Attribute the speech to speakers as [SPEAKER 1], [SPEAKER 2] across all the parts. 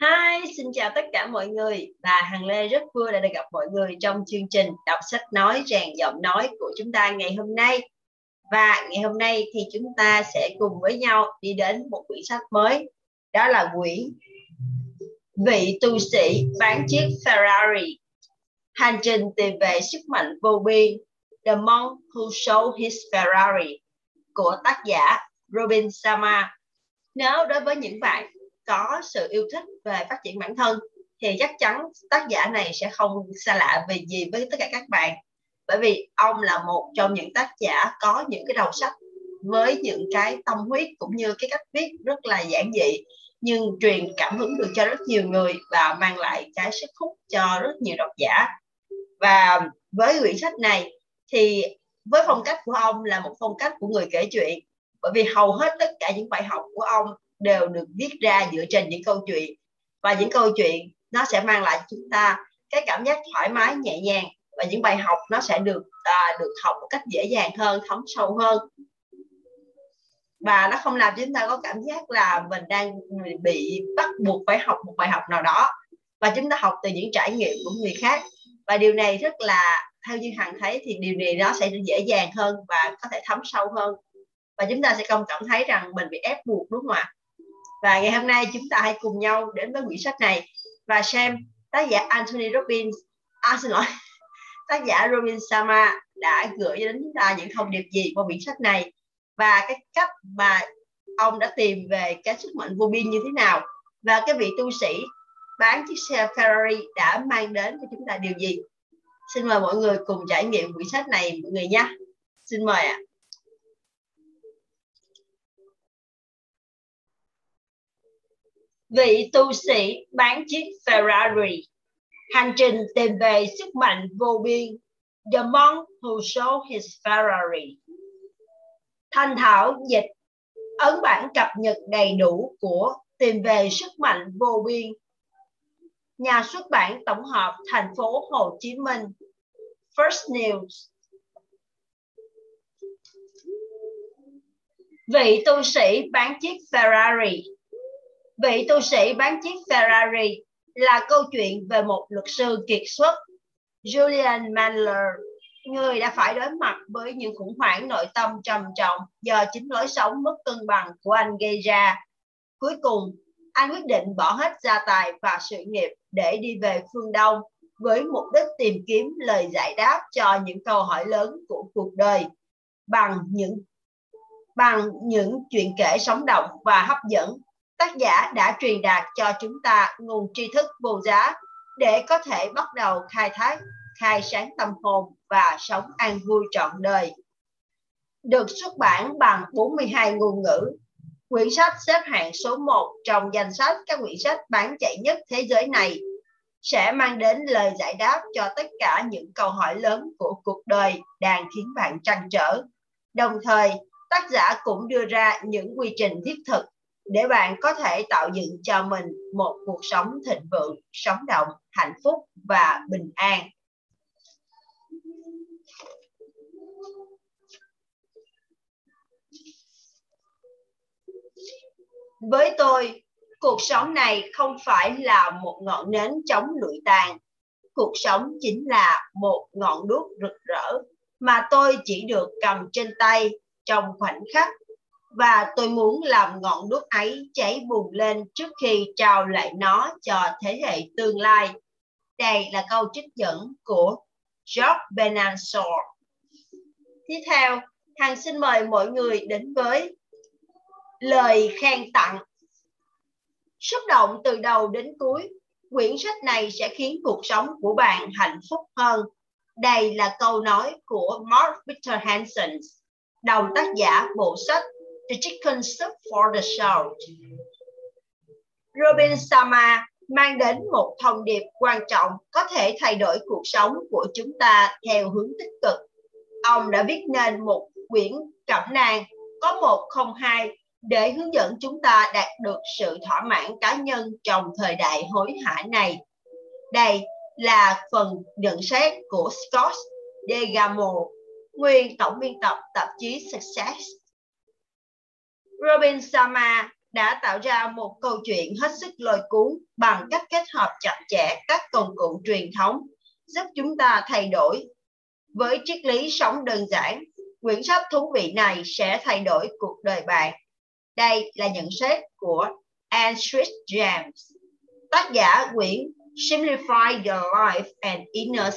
[SPEAKER 1] Hi, xin chào tất cả mọi người và Hằng Lê rất vui đã được gặp mọi người trong chương trình đọc sách nói rèn giọng nói của chúng ta ngày hôm nay. Và ngày hôm nay thì chúng ta sẽ cùng với nhau đi đến một quyển sách mới, đó là quyển Vị tu sĩ bán chiếc Ferrari, hành trình tìm về sức mạnh vô biên, The Monk Who Sold His Ferrari của tác giả Robin Sama. Nếu đối với những bạn có sự yêu thích về phát triển bản thân, thì chắc chắn tác giả này sẽ không xa lạ về gì với tất cả các bạn. Bởi vì ông là một trong những tác giả có những cái đầu sách với những cái tâm huyết cũng như cái cách viết rất là giản dị, nhưng truyền cảm hứng được cho rất nhiều người và mang lại cái sức hút cho rất nhiều độc giả. Và với quyển sách này thì với phong cách của ông là một phong cách của người kể chuyện, bởi vì hầu hết tất cả những bài học của ông đều được viết ra dựa trên những câu chuyện. Và những câu chuyện nó sẽ mang lại cho chúng ta cái cảm giác thoải mái nhẹ nhàng. Và những bài học nó sẽ được à, được học một cách dễ dàng hơn thấm sâu hơn. Và nó không làm chúng ta có cảm giác là mình đang bị bắt buộc phải học một bài học nào đó. Và chúng ta học từ những trải nghiệm của người khác. Và điều này rất là theo như hằng thấy thì điều này nó sẽ dễ dàng hơn và có thể thấm sâu hơn. Và chúng ta sẽ không cảm thấy rằng mình bị ép buộc đúng không ạ? Và ngày hôm nay chúng ta hãy cùng nhau đến với quyển sách này. Và xem tác giả Anthony Robbins à xin lỗi, tác giả Robin Sama đã gửi đến chúng ta những thông điệp gì qua quyển sách này? Và cái cách mà ông đã tìm về cái sức mạnh vô biên như thế nào? Và cái vị tu sĩ bán chiếc xe Ferrari đã mang đến cho chúng ta điều gì? Xin mời mọi người cùng trải nghiệm quyển sách này mọi người nhé. Xin mời ạ. à. Vị tu sĩ bán chiếc Ferrari, hành trình tìm về sức mạnh vô biên, The Monk Who Sold His Ferrari. Thanh Thảo dịch ấn bản cập nhật đầy đủ của Tìm về sức mạnh vô biên. Nhà xuất bản tổng hợp thành phố Hồ Chí Minh. First News. Vị tu sĩ bán chiếc Ferrari Vị tu sĩ bán chiếc Ferrari là câu chuyện về một luật sư kiệt xuất, Julian Mandler, người đã phải đối mặt với những khủng hoảng nội tâm trầm trọng do chính lối sống mất cân bằng của anh gây ra. Cuối cùng, anh quyết định bỏ hết gia tài và sự nghiệp để đi về phương Đông với mục đích tìm kiếm lời giải đáp cho những câu hỏi lớn của cuộc đời bằng những bằng những chuyện kể sống động và hấp dẫn tác giả đã truyền đạt cho chúng ta nguồn tri thức vô giá để có thể bắt đầu khai thác, khai sáng tâm hồn và sống an vui trọn đời. Được xuất bản bằng 42 ngôn ngữ, quyển sách xếp hạng số 1 trong danh sách các quyển sách bán chạy nhất thế giới này sẽ mang đến lời giải đáp cho tất cả những câu hỏi lớn của cuộc đời đang khiến bạn trăn trở. Đồng thời, tác giả cũng đưa ra những quy trình thiết thực để bạn có thể tạo dựng cho mình một cuộc sống thịnh vượng, sống động, hạnh phúc và bình an. Với tôi, cuộc sống này không phải là một ngọn nến chống lụi tàn. Cuộc sống chính là một ngọn đuốc rực rỡ mà tôi chỉ được cầm trên tay trong khoảnh khắc và tôi muốn làm ngọn đuốc ấy cháy bùng lên trước khi trao lại nó cho thế hệ tương lai. Đây là câu trích dẫn của George Bernard Shaw. Tiếp theo, Hằng xin mời mọi người đến với lời khen tặng. Xúc động từ đầu đến cuối, quyển sách này sẽ khiến cuộc sống của bạn hạnh phúc hơn. Đây là câu nói của Mark Victor Hansen, đồng tác giả bộ sách The Chicken Soup for the Soul. Robin Sama mang đến một thông điệp quan trọng có thể thay đổi cuộc sống của chúng ta theo hướng tích cực. Ông đã viết nên một quyển cẩm nang có một không hai để hướng dẫn chúng ta đạt được sự thỏa mãn cá nhân trong thời đại hối hả này. Đây là phần nhận xét của Scott Degamo, nguyên tổng biên tập tạp chí Success Robin Sharma đã tạo ra một câu chuyện hết sức lôi cuốn bằng cách kết hợp chặt chẽ các công cụ truyền thống giúp chúng ta thay đổi. Với triết lý sống đơn giản, quyển sách thú vị này sẽ thay đổi cuộc đời bạn. Đây là nhận xét của Anne Street James, tác giả quyển Simplify Your Life and Inner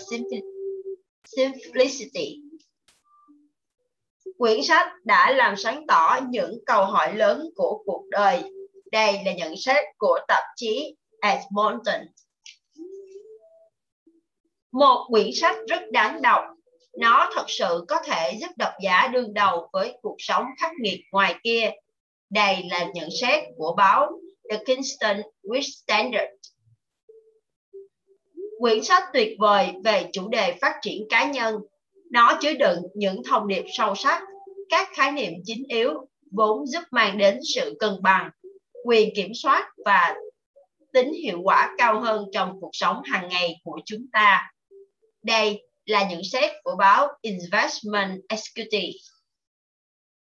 [SPEAKER 1] Simplicity. Quyển sách đã làm sáng tỏ những câu hỏi lớn của cuộc đời. Đây là nhận xét của tạp chí Edmonton. Một quyển sách rất đáng đọc. Nó thật sự có thể giúp độc giả đương đầu với cuộc sống khắc nghiệt ngoài kia. Đây là nhận xét của báo The Kingston Whig Standard. Quyển sách tuyệt vời về chủ đề phát triển cá nhân. Nó chứa đựng những thông điệp sâu sắc, các khái niệm chính yếu vốn giúp mang đến sự cân bằng, quyền kiểm soát và tính hiệu quả cao hơn trong cuộc sống hàng ngày của chúng ta. Đây là nhận xét của báo Investment Executive.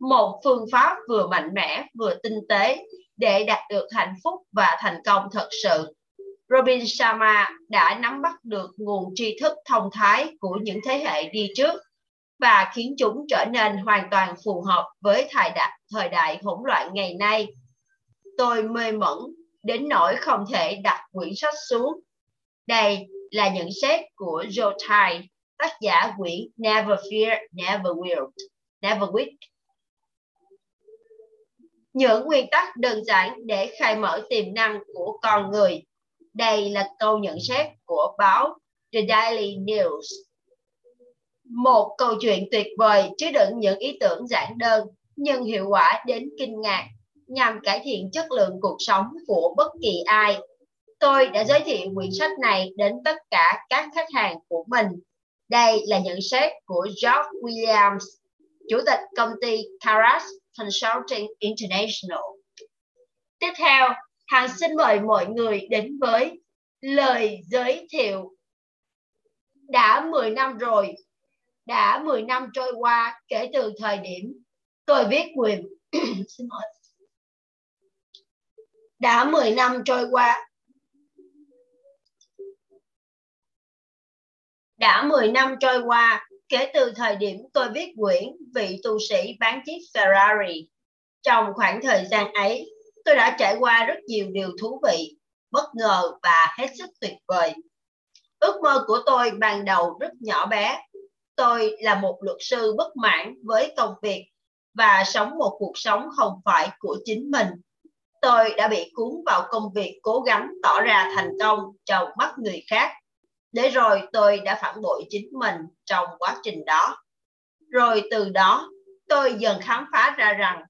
[SPEAKER 1] Một phương pháp vừa mạnh mẽ vừa tinh tế để đạt được hạnh phúc và thành công thật sự. Robin Sharma đã nắm bắt được nguồn tri thức thông thái của những thế hệ đi trước và khiến chúng trở nên hoàn toàn phù hợp với thời đại, thời đại hỗn loạn ngày nay. Tôi mê mẩn đến nỗi không thể đặt quyển sách xuống. Đây là nhận xét của Joe Tai, tác giả quyển Never Fear, Never Will, Never Quit. Những nguyên tắc đơn giản để khai mở tiềm năng của con người. Đây là câu nhận xét của báo The Daily News. Một câu chuyện tuyệt vời chứa đựng những ý tưởng giản đơn nhưng hiệu quả đến kinh ngạc nhằm cải thiện chất lượng cuộc sống của bất kỳ ai tôi đã giới thiệu quyển sách này đến tất cả các khách hàng của mình. Đây là nhận xét của George Williams, chủ tịch công ty Caras Consulting International. Tiếp theo, Hàng xin mời mọi người đến với lời giới thiệu. Đã 10 năm rồi, đã 10 năm trôi qua kể từ thời điểm tôi viết quyền. xin lỗi. Đã 10 năm trôi qua Đã 10 năm trôi qua kể từ thời điểm tôi viết quyển Vị tu sĩ bán chiếc Ferrari. Trong khoảng thời gian ấy, tôi đã trải qua rất nhiều điều thú vị, bất ngờ và hết sức tuyệt vời. Ước mơ của tôi ban đầu rất nhỏ bé. Tôi là một luật sư bất mãn với công việc và sống một cuộc sống không phải của chính mình. Tôi đã bị cuốn vào công việc cố gắng tỏ ra thành công trong mắt người khác để rồi tôi đã phản bội chính mình trong quá trình đó. Rồi từ đó, tôi dần khám phá ra rằng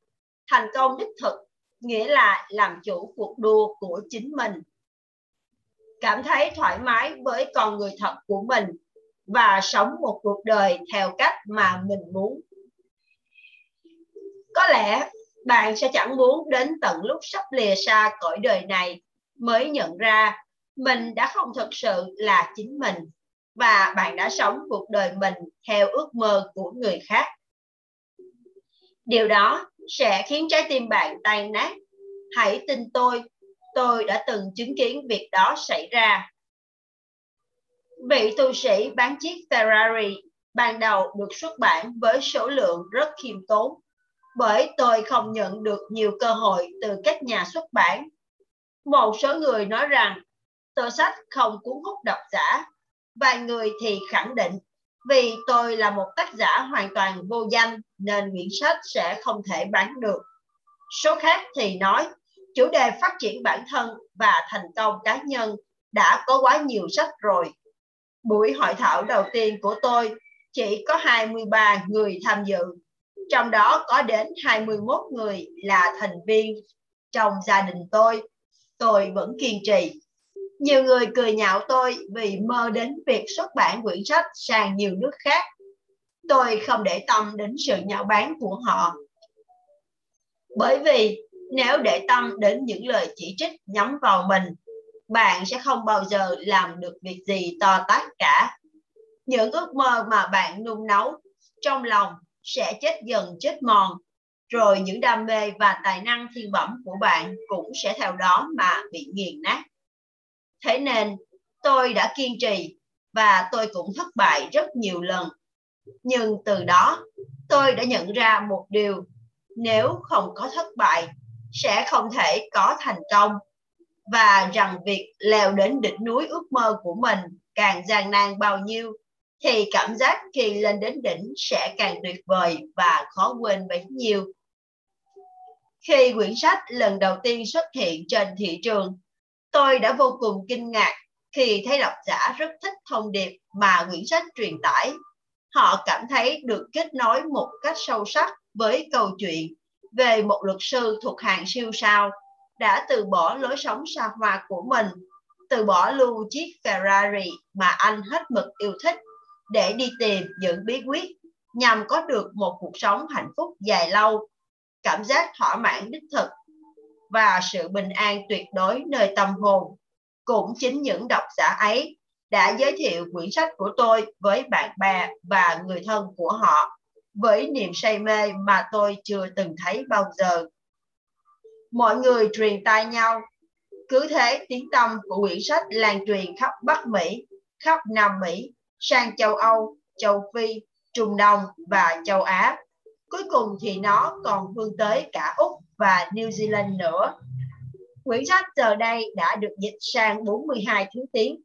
[SPEAKER 1] thành công đích thực nghĩa là làm chủ cuộc đua của chính mình. Cảm thấy thoải mái với con người thật của mình và sống một cuộc đời theo cách mà mình muốn. Có lẽ bạn sẽ chẳng muốn đến tận lúc sắp lìa xa cõi đời này mới nhận ra mình đã không thực sự là chính mình và bạn đã sống cuộc đời mình theo ước mơ của người khác. Điều đó sẽ khiến trái tim bạn tan nát. Hãy tin tôi, tôi đã từng chứng kiến việc đó xảy ra. Vị tu sĩ bán chiếc Ferrari ban đầu được xuất bản với số lượng rất khiêm tốn bởi tôi không nhận được nhiều cơ hội từ các nhà xuất bản. Một số người nói rằng tờ sách không cuốn hút độc giả. Vài người thì khẳng định vì tôi là một tác giả hoàn toàn vô danh nên quyển sách sẽ không thể bán được. Số khác thì nói chủ đề phát triển bản thân và thành công cá nhân đã có quá nhiều sách rồi. Buổi hội thảo đầu tiên của tôi chỉ có 23 người tham dự, trong đó có đến 21 người là thành viên trong gia đình tôi. Tôi vẫn kiên trì nhiều người cười nhạo tôi vì mơ đến việc xuất bản quyển sách sang nhiều nước khác. Tôi không để tâm đến sự nhạo báng của họ. Bởi vì nếu để tâm đến những lời chỉ trích nhắm vào mình, bạn sẽ không bao giờ làm được việc gì to tát cả. Những ước mơ mà bạn nung nấu trong lòng sẽ chết dần chết mòn rồi những đam mê và tài năng thiên bẩm của bạn cũng sẽ theo đó mà bị nghiền nát. Thế nên, tôi đã kiên trì và tôi cũng thất bại rất nhiều lần. Nhưng từ đó, tôi đã nhận ra một điều, nếu không có thất bại, sẽ không thể có thành công và rằng việc leo đến đỉnh núi ước mơ của mình càng gian nan bao nhiêu thì cảm giác khi lên đến đỉnh sẽ càng tuyệt vời và khó quên bấy nhiêu. Khi quyển sách lần đầu tiên xuất hiện trên thị trường, tôi đã vô cùng kinh ngạc khi thấy độc giả rất thích thông điệp mà quyển sách truyền tải. Họ cảm thấy được kết nối một cách sâu sắc với câu chuyện về một luật sư thuộc hàng siêu sao đã từ bỏ lối sống xa hoa của mình, từ bỏ lưu chiếc Ferrari mà anh hết mực yêu thích để đi tìm những bí quyết nhằm có được một cuộc sống hạnh phúc dài lâu, cảm giác thỏa mãn đích thực và sự bình an tuyệt đối nơi tâm hồn. Cũng chính những độc giả ấy đã giới thiệu quyển sách của tôi với bạn bè và người thân của họ với niềm say mê mà tôi chưa từng thấy bao giờ. Mọi người truyền tai nhau, cứ thế tiếng tâm của quyển sách lan truyền khắp Bắc Mỹ, khắp Nam Mỹ sang châu Âu, châu Phi, Trung Đông và châu Á. Cuối cùng thì nó còn vươn tới cả Úc và New Zealand nữa. Quyển sách giờ đây đã được dịch sang 42 thứ tiếng.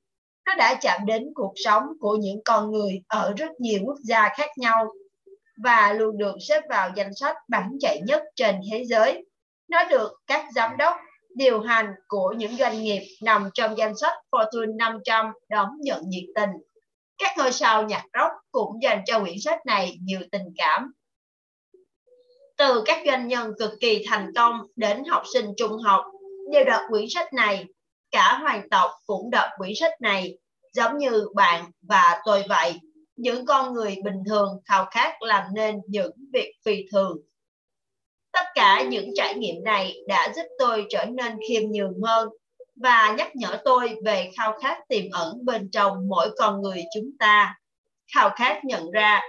[SPEAKER 1] Nó đã chạm đến cuộc sống của những con người ở rất nhiều quốc gia khác nhau và luôn được xếp vào danh sách bán chạy nhất trên thế giới. Nó được các giám đốc điều hành của những doanh nghiệp nằm trong danh sách Fortune 500 đón nhận nhiệt tình các ngôi sao nhạc rock cũng dành cho quyển sách này nhiều tình cảm. Từ các doanh nhân cực kỳ thành công đến học sinh trung học đều đọc quyển sách này. Cả hoàng tộc cũng đọc quyển sách này, giống như bạn và tôi vậy. Những con người bình thường khao khát làm nên những việc phi thường. Tất cả những trải nghiệm này đã giúp tôi trở nên khiêm nhường hơn và nhắc nhở tôi về khao khát tiềm ẩn bên trong mỗi con người chúng ta, khao khát nhận ra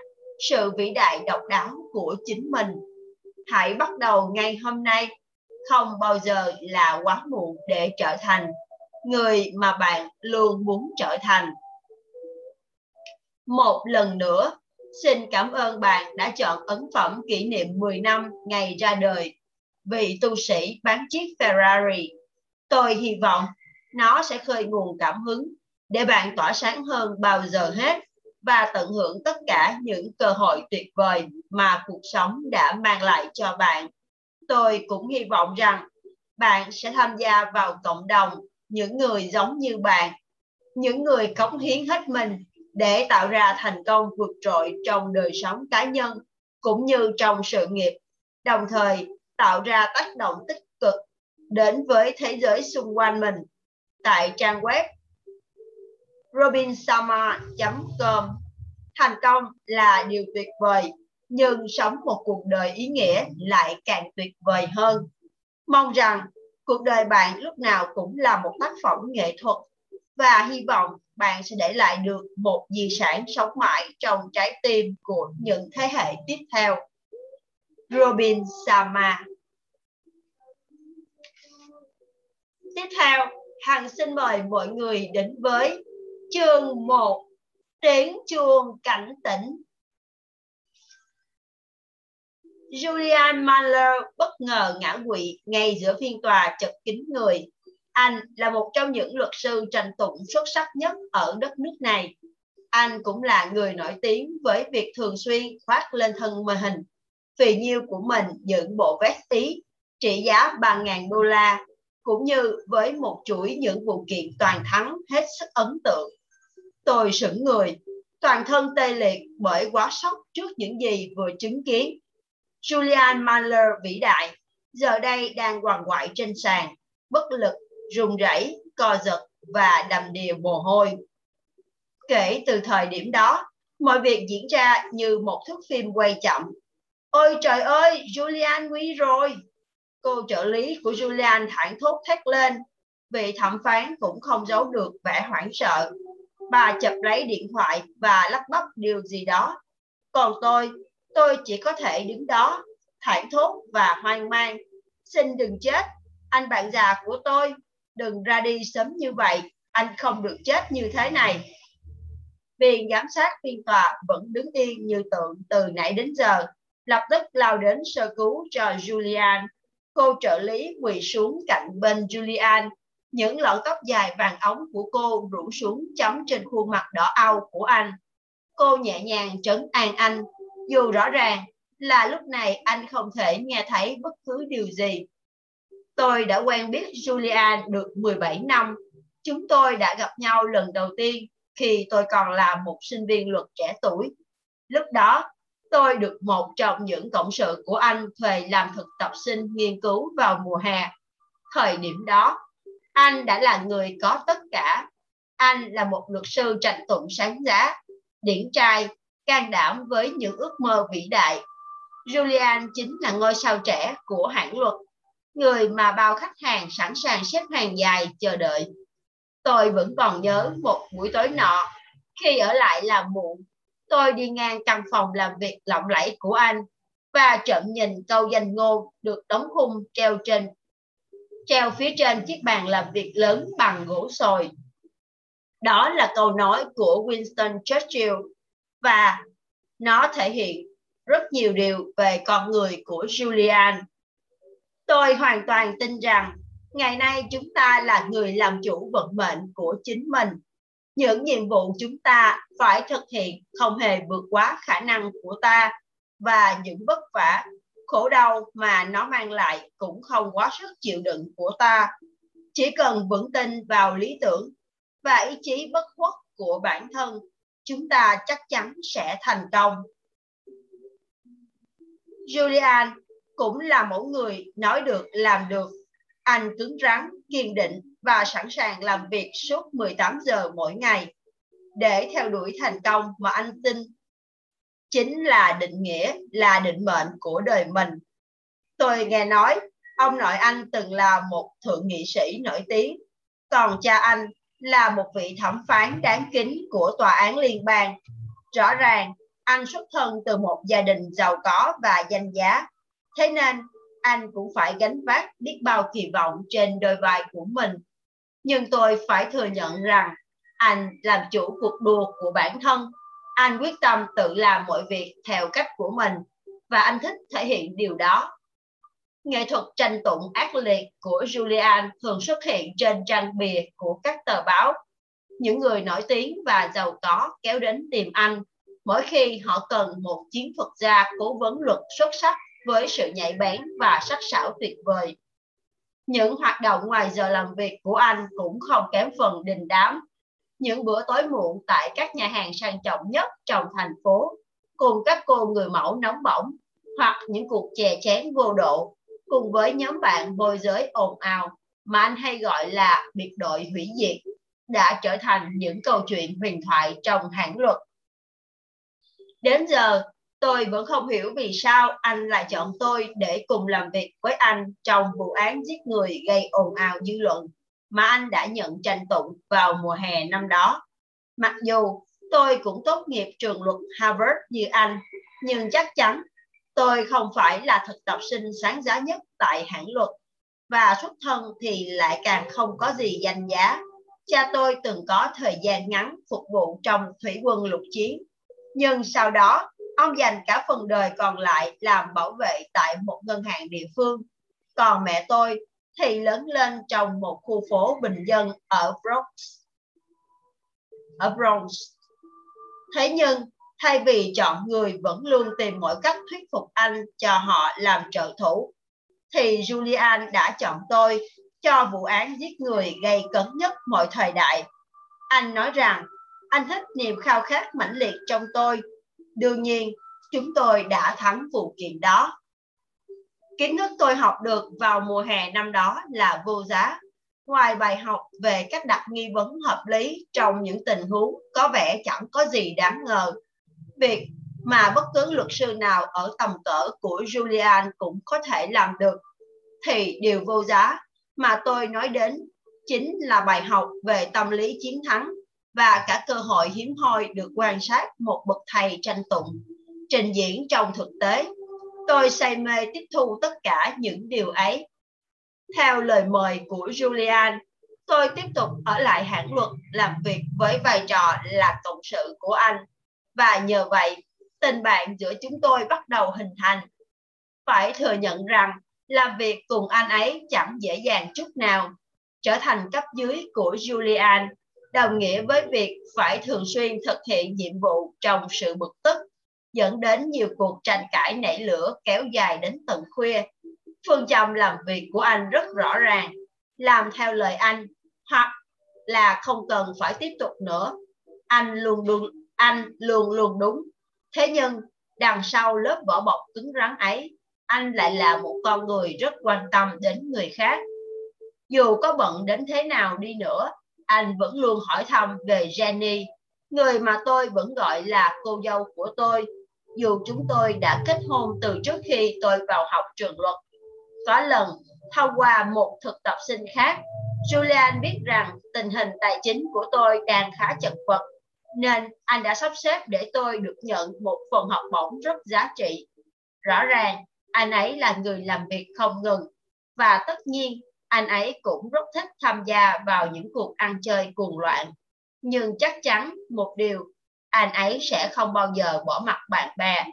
[SPEAKER 1] sự vĩ đại độc đáo của chính mình. Hãy bắt đầu ngay hôm nay, không bao giờ là quá muộn để trở thành người mà bạn luôn muốn trở thành. Một lần nữa, xin cảm ơn bạn đã chọn ấn phẩm kỷ niệm 10 năm ngày ra đời. Vị tu sĩ bán chiếc Ferrari Tôi hy vọng nó sẽ khơi nguồn cảm hứng để bạn tỏa sáng hơn bao giờ hết và tận hưởng tất cả những cơ hội tuyệt vời mà cuộc sống đã mang lại cho bạn. Tôi cũng hy vọng rằng bạn sẽ tham gia vào cộng đồng những người giống như bạn, những người cống hiến hết mình để tạo ra thành công vượt trội trong đời sống cá nhân cũng như trong sự nghiệp, đồng thời tạo ra tác động tích cực đến với thế giới xung quanh mình tại trang web robinsama.com. Thành công là điều tuyệt vời, nhưng sống một cuộc đời ý nghĩa lại càng tuyệt vời hơn. Mong rằng cuộc đời bạn lúc nào cũng là một tác phẩm nghệ thuật và hy vọng bạn sẽ để lại được một di sản sống mãi trong trái tim của những thế hệ tiếp theo. Robin Sama Tiếp theo, Hằng xin mời mọi người đến với chương 1 Tiếng chuông cảnh tỉnh. Julian Mahler bất ngờ ngã quỵ ngay giữa phiên tòa chật kín người. Anh là một trong những luật sư tranh tụng xuất sắc nhất ở đất nước này. Anh cũng là người nổi tiếng với việc thường xuyên khoác lên thân màn hình phì nhiêu của mình dựng bộ vest ý, trị giá 3.000 đô la cũng như với một chuỗi những vụ kiện toàn thắng hết sức ấn tượng. Tôi sững người, toàn thân tê liệt bởi quá sốc trước những gì vừa chứng kiến. Julian Mahler vĩ đại, giờ đây đang quằn quại trên sàn, bất lực, run rẩy, co giật và đầm đìa mồ hôi. Kể từ thời điểm đó, mọi việc diễn ra như một thước phim quay chậm. Ôi trời ơi, Julian nguy rồi! Cô trợ lý của Julian thản thốt thét lên. Vị thẩm phán cũng không giấu được vẻ hoảng sợ. Bà chập lấy điện thoại và lắp bắp điều gì đó. Còn tôi, tôi chỉ có thể đứng đó, thảng thốt và hoang mang. Xin đừng chết, anh bạn già của tôi, đừng ra đi sớm như vậy, anh không được chết như thế này. Viên giám sát phiên tòa vẫn đứng yên như tượng từ nãy đến giờ, lập tức lao đến sơ cứu cho Julian. Cô trợ lý quỳ xuống cạnh bên Julian, những lọn tóc dài vàng ống của cô rủ xuống chấm trên khuôn mặt đỏ au của anh. Cô nhẹ nhàng trấn an anh, dù rõ ràng là lúc này anh không thể nghe thấy bất cứ điều gì. Tôi đã quen biết Julian được 17 năm. Chúng tôi đã gặp nhau lần đầu tiên khi tôi còn là một sinh viên luật trẻ tuổi. Lúc đó, tôi được một trong những cộng sự của anh thuê làm thực tập sinh nghiên cứu vào mùa hè. Thời điểm đó, anh đã là người có tất cả. Anh là một luật sư tranh tụng sáng giá, điển trai, can đảm với những ước mơ vĩ đại. Julian chính là ngôi sao trẻ của hãng luật, người mà bao khách hàng sẵn sàng xếp hàng dài chờ đợi. Tôi vẫn còn nhớ một buổi tối nọ, khi ở lại làm muộn, tôi đi ngang căn phòng làm việc lộng lẫy của anh và chậm nhìn câu danh ngôn được đóng khung treo trên, treo phía trên chiếc bàn làm việc lớn bằng gỗ sồi. Đó là câu nói của Winston Churchill và nó thể hiện rất nhiều điều về con người của Julian. Tôi hoàn toàn tin rằng ngày nay chúng ta là người làm chủ vận mệnh của chính mình. Những nhiệm vụ chúng ta phải thực hiện không hề vượt quá khả năng của ta và những vất vả, khổ đau mà nó mang lại cũng không quá sức chịu đựng của ta. Chỉ cần vững tin vào lý tưởng và ý chí bất khuất của bản thân, chúng ta chắc chắn sẽ thành công. Julian cũng là mẫu người nói được làm được. Anh cứng rắn, kiên định và sẵn sàng làm việc suốt 18 giờ mỗi ngày để theo đuổi thành công mà anh tin chính là định nghĩa, là định mệnh của đời mình. Tôi nghe nói ông nội anh từng là một thượng nghị sĩ nổi tiếng, còn cha anh là một vị thẩm phán đáng kính của tòa án liên bang. Rõ ràng, anh xuất thân từ một gia đình giàu có và danh giá. Thế nên, anh cũng phải gánh vác biết bao kỳ vọng trên đôi vai của mình. Nhưng tôi phải thừa nhận rằng anh làm chủ cuộc đua của bản thân. Anh quyết tâm tự làm mọi việc theo cách của mình và anh thích thể hiện điều đó. Nghệ thuật tranh tụng ác liệt của Julian thường xuất hiện trên trang bìa của các tờ báo. Những người nổi tiếng và giàu có kéo đến tìm anh mỗi khi họ cần một chiến thuật gia cố vấn luật xuất sắc với sự nhạy bén và sắc sảo tuyệt vời. Những hoạt động ngoài giờ làm việc của anh cũng không kém phần đình đám. Những bữa tối muộn tại các nhà hàng sang trọng nhất trong thành phố, cùng các cô người mẫu nóng bỏng, hoặc những cuộc chè chén vô độ, cùng với nhóm bạn môi giới ồn ào mà anh hay gọi là biệt đội hủy diệt, đã trở thành những câu chuyện huyền thoại trong hãng luật Đến giờ, tôi vẫn không hiểu vì sao anh lại chọn tôi để cùng làm việc với anh trong vụ án giết người gây ồn ào dư luận mà anh đã nhận tranh tụng vào mùa hè năm đó. Mặc dù tôi cũng tốt nghiệp trường luật Harvard như anh, nhưng chắc chắn tôi không phải là thực tập sinh sáng giá nhất tại hãng luật và xuất thân thì lại càng không có gì danh giá. Cha tôi từng có thời gian ngắn phục vụ trong thủy quân lục chiến nhưng sau đó ông dành cả phần đời còn lại làm bảo vệ tại một ngân hàng địa phương. Còn mẹ tôi thì lớn lên trong một khu phố bình dân ở Bronx. Ở Bronx. Thế nhưng, thay vì chọn người vẫn luôn tìm mọi cách thuyết phục anh cho họ làm trợ thủ, thì Julian đã chọn tôi cho vụ án giết người gây cấn nhất mọi thời đại. Anh nói rằng anh thích niềm khao khát mãnh liệt trong tôi. Đương nhiên, chúng tôi đã thắng vụ kiện đó. Kiến thức tôi học được vào mùa hè năm đó là vô giá. Ngoài bài học về cách đặt nghi vấn hợp lý trong những tình huống có vẻ chẳng có gì đáng ngờ, việc mà bất cứ luật sư nào ở tầm cỡ của Julian cũng có thể làm được, thì điều vô giá mà tôi nói đến chính là bài học về tâm lý chiến thắng và cả cơ hội hiếm hoi được quan sát một bậc thầy tranh tụng trình diễn trong thực tế. Tôi say mê tiếp thu tất cả những điều ấy. Theo lời mời của Julian, tôi tiếp tục ở lại hãng luật làm việc với vai trò là cộng sự của anh. Và nhờ vậy, tình bạn giữa chúng tôi bắt đầu hình thành. Phải thừa nhận rằng làm việc cùng anh ấy chẳng dễ dàng chút nào. Trở thành cấp dưới của Julian đồng nghĩa với việc phải thường xuyên thực hiện nhiệm vụ trong sự bực tức, dẫn đến nhiều cuộc tranh cãi nảy lửa kéo dài đến tận khuya. Phương châm làm việc của anh rất rõ ràng, làm theo lời anh hoặc là không cần phải tiếp tục nữa. Anh luôn luôn anh luôn luôn đúng. Thế nhưng đằng sau lớp vỏ bọc cứng rắn ấy, anh lại là một con người rất quan tâm đến người khác. Dù có bận đến thế nào đi nữa, anh vẫn luôn hỏi thăm về Jenny, người mà tôi vẫn gọi là cô dâu của tôi, dù chúng tôi đã kết hôn từ trước khi tôi vào học trường luật. Có lần, thông qua một thực tập sinh khác, Julian biết rằng tình hình tài chính của tôi đang khá chật vật, nên anh đã sắp xếp để tôi được nhận một phần học bổng rất giá trị. Rõ ràng, anh ấy là người làm việc không ngừng, và tất nhiên anh ấy cũng rất thích tham gia vào những cuộc ăn chơi cuồng loạn. Nhưng chắc chắn một điều, anh ấy sẽ không bao giờ bỏ mặt bạn bè.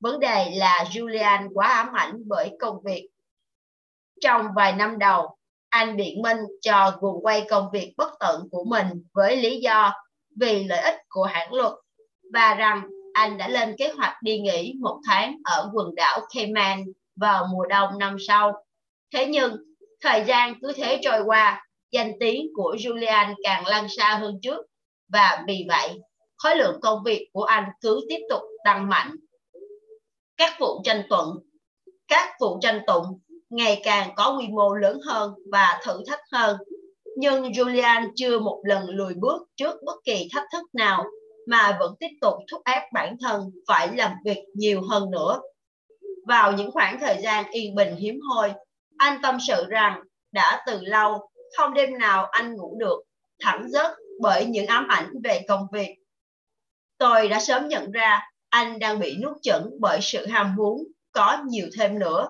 [SPEAKER 1] Vấn đề là Julian quá ám ảnh bởi công việc. Trong vài năm đầu, anh biện minh cho guồng quay công việc bất tận của mình với lý do vì lợi ích của hãng luật và rằng anh đã lên kế hoạch đi nghỉ một tháng ở quần đảo Cayman vào mùa đông năm sau. Thế nhưng Thời gian cứ thế trôi qua, danh tiếng của Julian càng lan xa hơn trước và vì vậy khối lượng công việc của anh cứ tiếp tục tăng mạnh. Các vụ tranh tuận, các vụ tranh tụng ngày càng có quy mô lớn hơn và thử thách hơn. Nhưng Julian chưa một lần lùi bước trước bất kỳ thách thức nào mà vẫn tiếp tục thúc ép bản thân phải làm việc nhiều hơn nữa. Vào những khoảng thời gian yên bình hiếm hoi, anh tâm sự rằng đã từ lâu không đêm nào anh ngủ được, thẳng giấc bởi những ám ảnh về công việc. Tôi đã sớm nhận ra anh đang bị nuốt chửng bởi sự ham muốn có nhiều thêm nữa,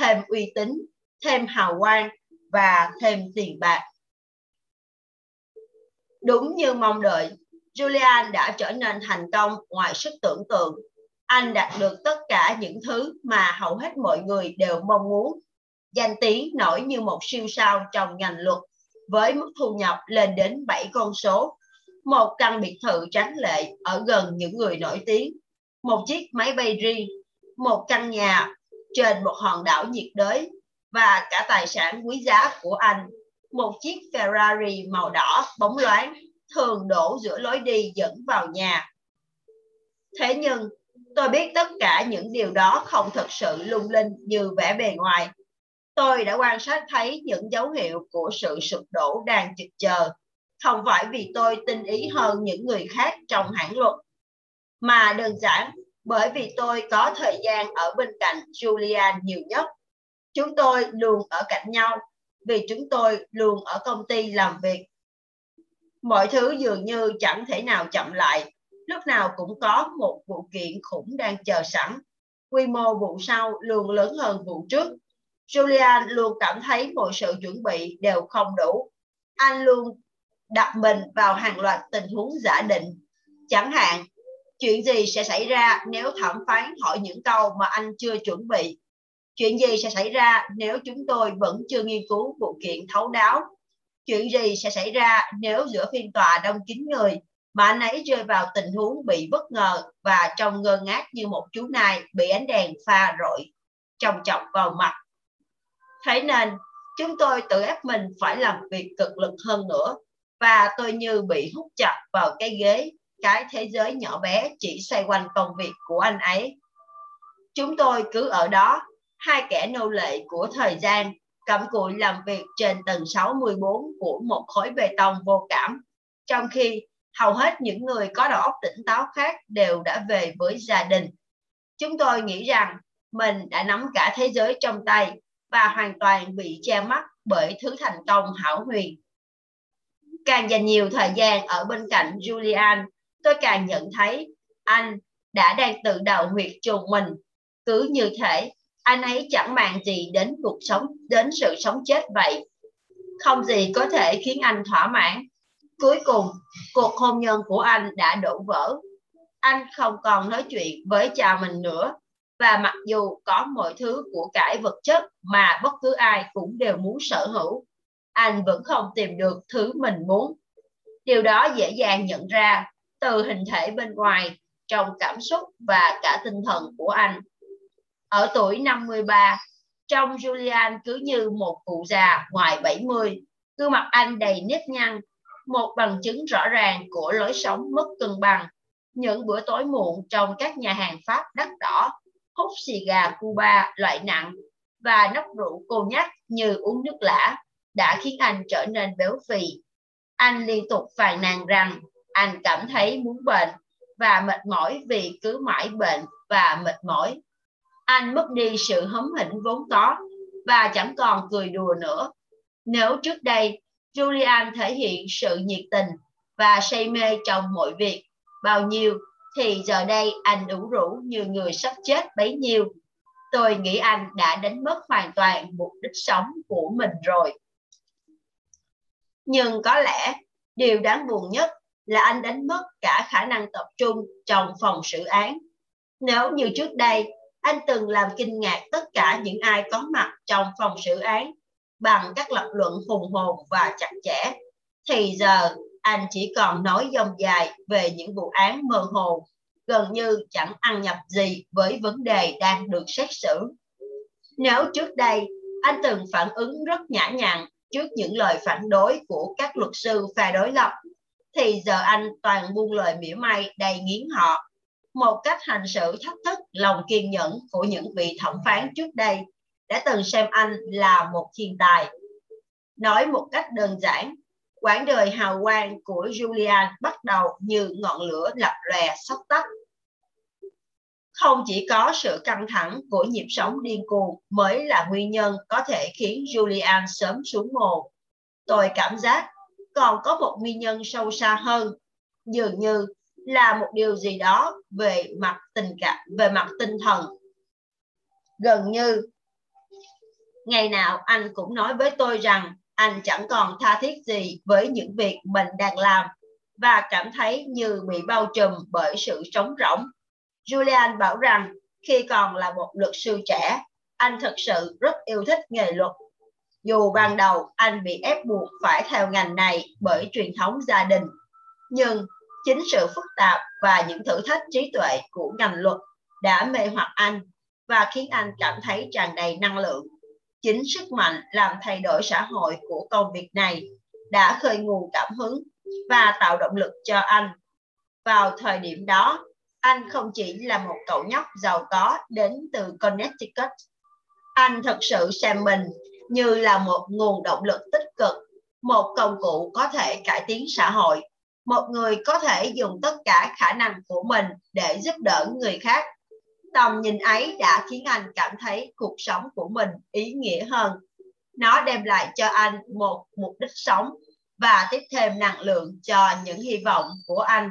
[SPEAKER 1] thêm uy tín, thêm hào quang và thêm tiền bạc. Đúng như mong đợi, Julian đã trở nên thành công ngoài sức tưởng tượng. Anh đạt được tất cả những thứ mà hầu hết mọi người đều mong muốn danh tiếng nổi như một siêu sao trong ngành luật với mức thu nhập lên đến 7 con số, một căn biệt thự tráng lệ ở gần những người nổi tiếng, một chiếc máy bay riêng, một căn nhà trên một hòn đảo nhiệt đới và cả tài sản quý giá của anh, một chiếc Ferrari màu đỏ bóng loáng thường đổ giữa lối đi dẫn vào nhà. Thế nhưng, tôi biết tất cả những điều đó không thật sự lung linh như vẻ bề ngoài tôi đã quan sát thấy những dấu hiệu của sự sụp đổ đang trực chờ. Không phải vì tôi tinh ý hơn những người khác trong hãng luật, mà đơn giản bởi vì tôi có thời gian ở bên cạnh Julian nhiều nhất. Chúng tôi luôn ở cạnh nhau vì chúng tôi luôn ở công ty làm việc. Mọi thứ dường như chẳng thể nào chậm lại. Lúc nào cũng có một vụ kiện khủng đang chờ sẵn. Quy mô vụ sau luôn lớn hơn vụ trước. Julian luôn cảm thấy mọi sự chuẩn bị đều không đủ. Anh luôn đặt mình vào hàng loạt tình huống giả định. Chẳng hạn, chuyện gì sẽ xảy ra nếu thẩm phán hỏi những câu mà anh chưa chuẩn bị? Chuyện gì sẽ xảy ra nếu chúng tôi vẫn chưa nghiên cứu vụ kiện thấu đáo? Chuyện gì sẽ xảy ra nếu giữa phiên tòa đông kín người mà anh ấy rơi vào tình huống bị bất ngờ và trông ngơ ngác như một chú nai bị ánh đèn pha rọi trồng chọc vào mặt Thế nên, chúng tôi tự ép mình phải làm việc cực lực hơn nữa và tôi như bị hút chặt vào cái ghế, cái thế giới nhỏ bé chỉ xoay quanh công việc của anh ấy. Chúng tôi cứ ở đó, hai kẻ nô lệ của thời gian, cầm cụi làm việc trên tầng 64 của một khối bê tông vô cảm, trong khi hầu hết những người có đầu óc tỉnh táo khác đều đã về với gia đình. Chúng tôi nghĩ rằng mình đã nắm cả thế giới trong tay và hoàn toàn bị che mắt bởi thứ thành công hảo huyền. Càng dành nhiều thời gian ở bên cạnh Julian, tôi càng nhận thấy anh đã đang tự đào huyệt trùng mình. Cứ như thể anh ấy chẳng màng gì đến cuộc sống, đến sự sống chết vậy. Không gì có thể khiến anh thỏa mãn. Cuối cùng, cuộc hôn nhân của anh đã đổ vỡ. Anh không còn nói chuyện với cha mình nữa. Và mặc dù có mọi thứ của cải vật chất mà bất cứ ai cũng đều muốn sở hữu, anh vẫn không tìm được thứ mình muốn. Điều đó dễ dàng nhận ra từ hình thể bên ngoài, trong cảm xúc và cả tinh thần của anh. Ở tuổi 53, trong Julian cứ như một cụ già ngoài 70, gương mặt anh đầy nếp nhăn, một bằng chứng rõ ràng của lối sống mất cân bằng. Những bữa tối muộn trong các nhà hàng Pháp đắt đỏ, hút xì gà Cuba, loại nặng và nốc rượu cô nhắc như uống nước lã đã khiến anh trở nên béo phì. Anh liên tục phàn nàn rằng anh cảm thấy muốn bệnh và mệt mỏi vì cứ mãi bệnh và mệt mỏi. Anh mất đi sự hấm hỉnh vốn có và chẳng còn cười đùa nữa. Nếu trước đây, Julian thể hiện sự nhiệt tình và say mê trong mọi việc, bao nhiêu thì giờ đây anh ủ rũ như người sắp chết bấy nhiêu. Tôi nghĩ anh đã đánh mất hoàn toàn mục đích sống của mình rồi. Nhưng có lẽ điều đáng buồn nhất là anh đánh mất cả khả năng tập trung trong phòng xử án. Nếu như trước đây anh từng làm kinh ngạc tất cả những ai có mặt trong phòng xử án bằng các lập luận hùng hồn và chặt chẽ, thì giờ anh chỉ còn nói dòng dài về những vụ án mơ hồ, gần như chẳng ăn nhập gì với vấn đề đang được xét xử. Nếu trước đây anh từng phản ứng rất nhã nhặn trước những lời phản đối của các luật sư phe đối lập, thì giờ anh toàn buông lời mỉa mai đầy nghiến họ. Một cách hành xử thách thức lòng kiên nhẫn của những vị thẩm phán trước đây đã từng xem anh là một thiên tài. Nói một cách đơn giản, quãng đời hào quang của Julian bắt đầu như ngọn lửa lập lòe sắp tắt. Không chỉ có sự căng thẳng của nhịp sống điên cuồng mới là nguyên nhân có thể khiến Julian sớm xuống mồ. Tôi cảm giác còn có một nguyên nhân sâu xa hơn, dường như là một điều gì đó về mặt tình cảm, về mặt tinh thần. Gần như ngày nào anh cũng nói với tôi rằng anh chẳng còn tha thiết gì với những việc mình đang làm và cảm thấy như bị bao trùm bởi sự trống rỗng. Julian bảo rằng khi còn là một luật sư trẻ, anh thực sự rất yêu thích nghề luật. Dù ban đầu anh bị ép buộc phải theo ngành này bởi truyền thống gia đình, nhưng chính sự phức tạp và những thử thách trí tuệ của ngành luật đã mê hoặc anh và khiến anh cảm thấy tràn đầy năng lượng chính sức mạnh làm thay đổi xã hội của công việc này đã khơi nguồn cảm hứng và tạo động lực cho anh. Vào thời điểm đó, anh không chỉ là một cậu nhóc giàu có đến từ Connecticut. Anh thật sự xem mình như là một nguồn động lực tích cực, một công cụ có thể cải tiến xã hội, một người có thể dùng tất cả khả năng của mình để giúp đỡ người khác tầm nhìn ấy đã khiến anh cảm thấy cuộc sống của mình ý nghĩa hơn. Nó đem lại cho anh một mục đích sống và tiếp thêm năng lượng cho những hy vọng của anh.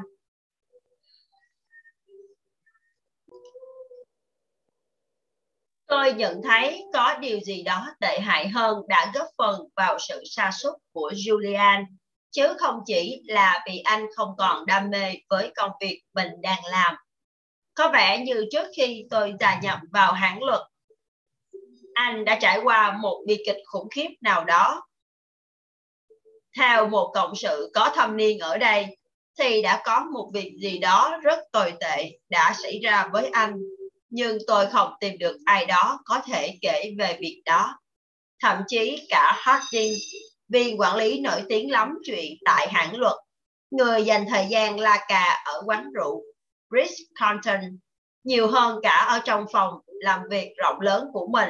[SPEAKER 1] Tôi nhận thấy có điều gì đó tệ hại hơn đã góp phần vào sự sa sút của Julian, chứ không chỉ là vì anh không còn đam mê với công việc mình đang làm có vẻ như trước khi tôi gia nhập vào hãng luật, anh đã trải qua một bi kịch khủng khiếp nào đó. Theo một cộng sự có thâm niên ở đây, thì đã có một việc gì đó rất tồi tệ đã xảy ra với anh, nhưng tôi không tìm được ai đó có thể kể về việc đó. Thậm chí cả Harding, viên quản lý nổi tiếng lắm chuyện tại hãng luật, người dành thời gian la cà ở quán rượu Rich Carlton nhiều hơn cả ở trong phòng làm việc rộng lớn của mình.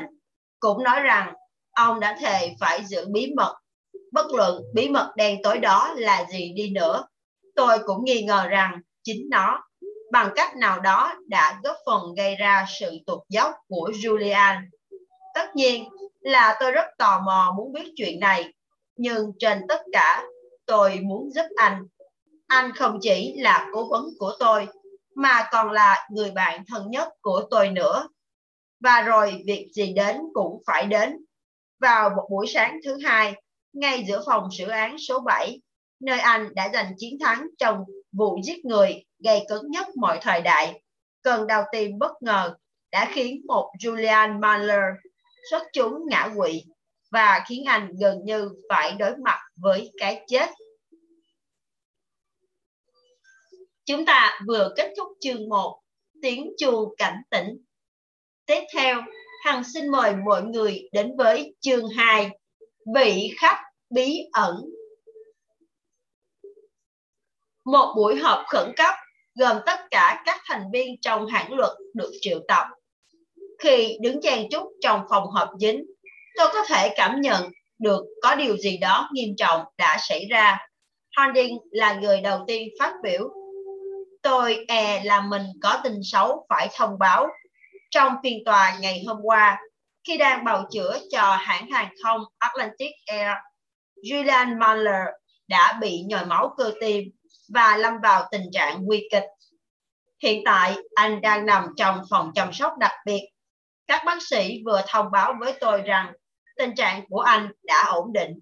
[SPEAKER 1] Cũng nói rằng ông đã thề phải giữ bí mật. Bất luận bí mật đen tối đó là gì đi nữa, tôi cũng nghi ngờ rằng chính nó bằng cách nào đó đã góp phần gây ra sự tụt dốc của Julian. Tất nhiên là tôi rất tò mò muốn biết chuyện này, nhưng trên tất cả tôi muốn giúp anh. Anh không chỉ là cố vấn của tôi mà còn là người bạn thân nhất của tôi nữa. và rồi việc gì đến cũng phải đến. Vào một buổi sáng thứ hai, ngay giữa phòng xử án số 7, nơi anh đã giành chiến thắng trong vụ giết người gây cấn nhất mọi thời đại, cơn đau tim bất ngờ đã khiến một Julian Mahler xuất chúng ngã quỵ và khiến anh gần như phải đối mặt với cái chết. Chúng ta vừa kết thúc chương 1, tiếng chuông cảnh tỉnh. Tiếp theo, Hằng xin mời mọi người đến với chương 2, vị khách bí ẩn. Một buổi họp khẩn cấp gồm tất cả các thành viên trong hãng luật được triệu tập. Khi đứng chen chúc trong phòng họp dính, tôi có thể cảm nhận được có điều gì đó nghiêm trọng đã xảy ra. Harding là người đầu tiên phát biểu. Tôi e là mình có tin xấu phải thông báo. Trong phiên tòa ngày hôm qua, khi đang bào chữa cho hãng hàng không Atlantic Air, Julian Mahler đã bị nhồi máu cơ tim và lâm vào tình trạng nguy kịch. Hiện tại, anh đang nằm trong phòng chăm sóc đặc biệt. Các bác sĩ vừa thông báo với tôi rằng tình trạng của anh đã ổn định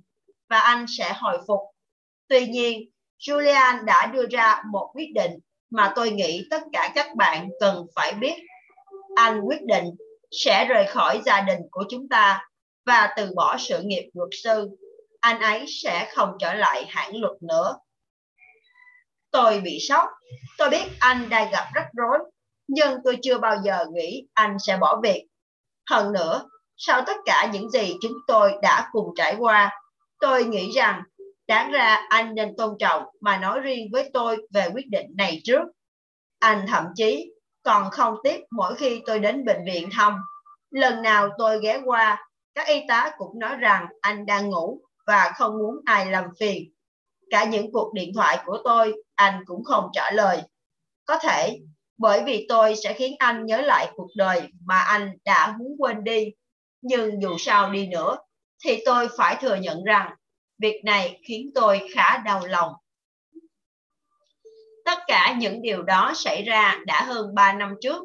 [SPEAKER 1] và anh sẽ hồi phục. Tuy nhiên, Julian đã đưa ra một quyết định mà tôi nghĩ tất cả các bạn cần phải biết. Anh quyết định sẽ rời khỏi gia đình của chúng ta và từ bỏ sự nghiệp luật sư. Anh ấy sẽ không trở lại hãng luật nữa. Tôi bị sốc. Tôi biết anh đang gặp rắc rối, nhưng tôi chưa bao giờ nghĩ anh sẽ bỏ việc. Hơn nữa, sau tất cả những gì chúng tôi đã cùng trải qua, tôi nghĩ rằng đáng ra anh nên tôn trọng mà nói riêng với tôi về quyết định này trước. Anh thậm chí còn không tiếp mỗi khi tôi đến bệnh viện thăm. Lần nào tôi ghé qua, các y tá cũng nói rằng anh đang ngủ và không muốn ai làm phiền. Cả những cuộc điện thoại của tôi, anh cũng không trả lời. Có thể bởi vì tôi sẽ khiến anh nhớ lại cuộc đời mà anh đã muốn quên đi nhưng dù sao đi nữa thì tôi phải thừa nhận rằng việc này khiến tôi khá đau lòng. Tất cả những điều đó xảy ra đã hơn 3 năm trước.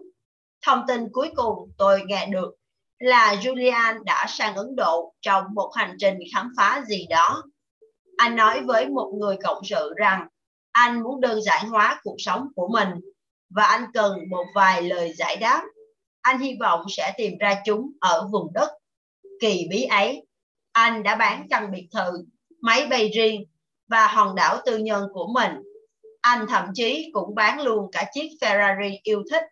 [SPEAKER 1] Thông tin cuối cùng tôi nghe được là Julian đã sang Ấn Độ trong một hành trình khám phá gì đó. Anh nói với một người cộng sự rằng anh muốn đơn giản hóa cuộc sống của mình và anh cần một vài lời giải đáp anh hy vọng sẽ tìm ra chúng ở vùng đất kỳ bí ấy. Anh đã bán căn biệt thự, máy bay riêng và hòn đảo tư nhân của mình. Anh thậm chí cũng bán luôn cả chiếc Ferrari yêu thích.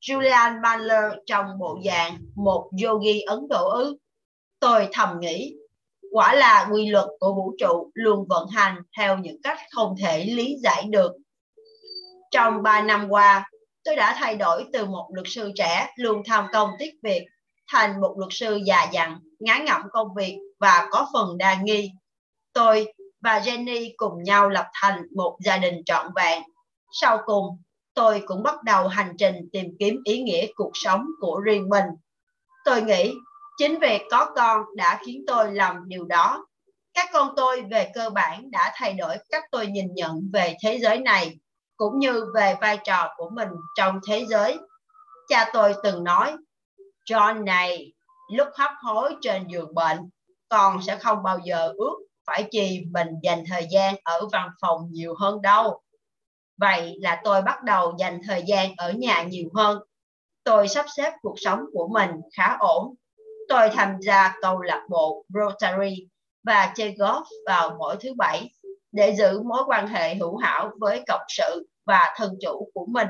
[SPEAKER 1] Julian Bandler trong bộ dạng một yogi Ấn Độ ư. Tôi thầm nghĩ, quả là quy luật của vũ trụ luôn vận hành theo những cách không thể lý giải được. Trong 3 năm qua, tôi đã thay đổi từ một luật sư trẻ luôn tham công tiếc việc thành một luật sư già dặn, ngán ngẩm công việc và có phần đa nghi. Tôi và Jenny cùng nhau lập thành một gia đình trọn vẹn. Sau cùng, tôi cũng bắt đầu hành trình tìm kiếm ý nghĩa cuộc sống của riêng mình. Tôi nghĩ chính việc có con đã khiến tôi làm điều đó. Các con tôi về cơ bản đã thay đổi cách tôi nhìn nhận về thế giới này cũng như về vai trò của mình trong thế giới. Cha tôi từng nói, John này, lúc hấp hối trên giường bệnh, con sẽ không bao giờ ước phải chi mình dành thời gian ở văn phòng nhiều hơn đâu. Vậy là tôi bắt đầu dành thời gian ở nhà nhiều hơn. Tôi sắp xếp cuộc sống của mình khá ổn. Tôi tham gia câu lạc bộ Rotary và chơi golf vào mỗi thứ bảy để giữ mối quan hệ hữu hảo với cộng sự và thân chủ của mình.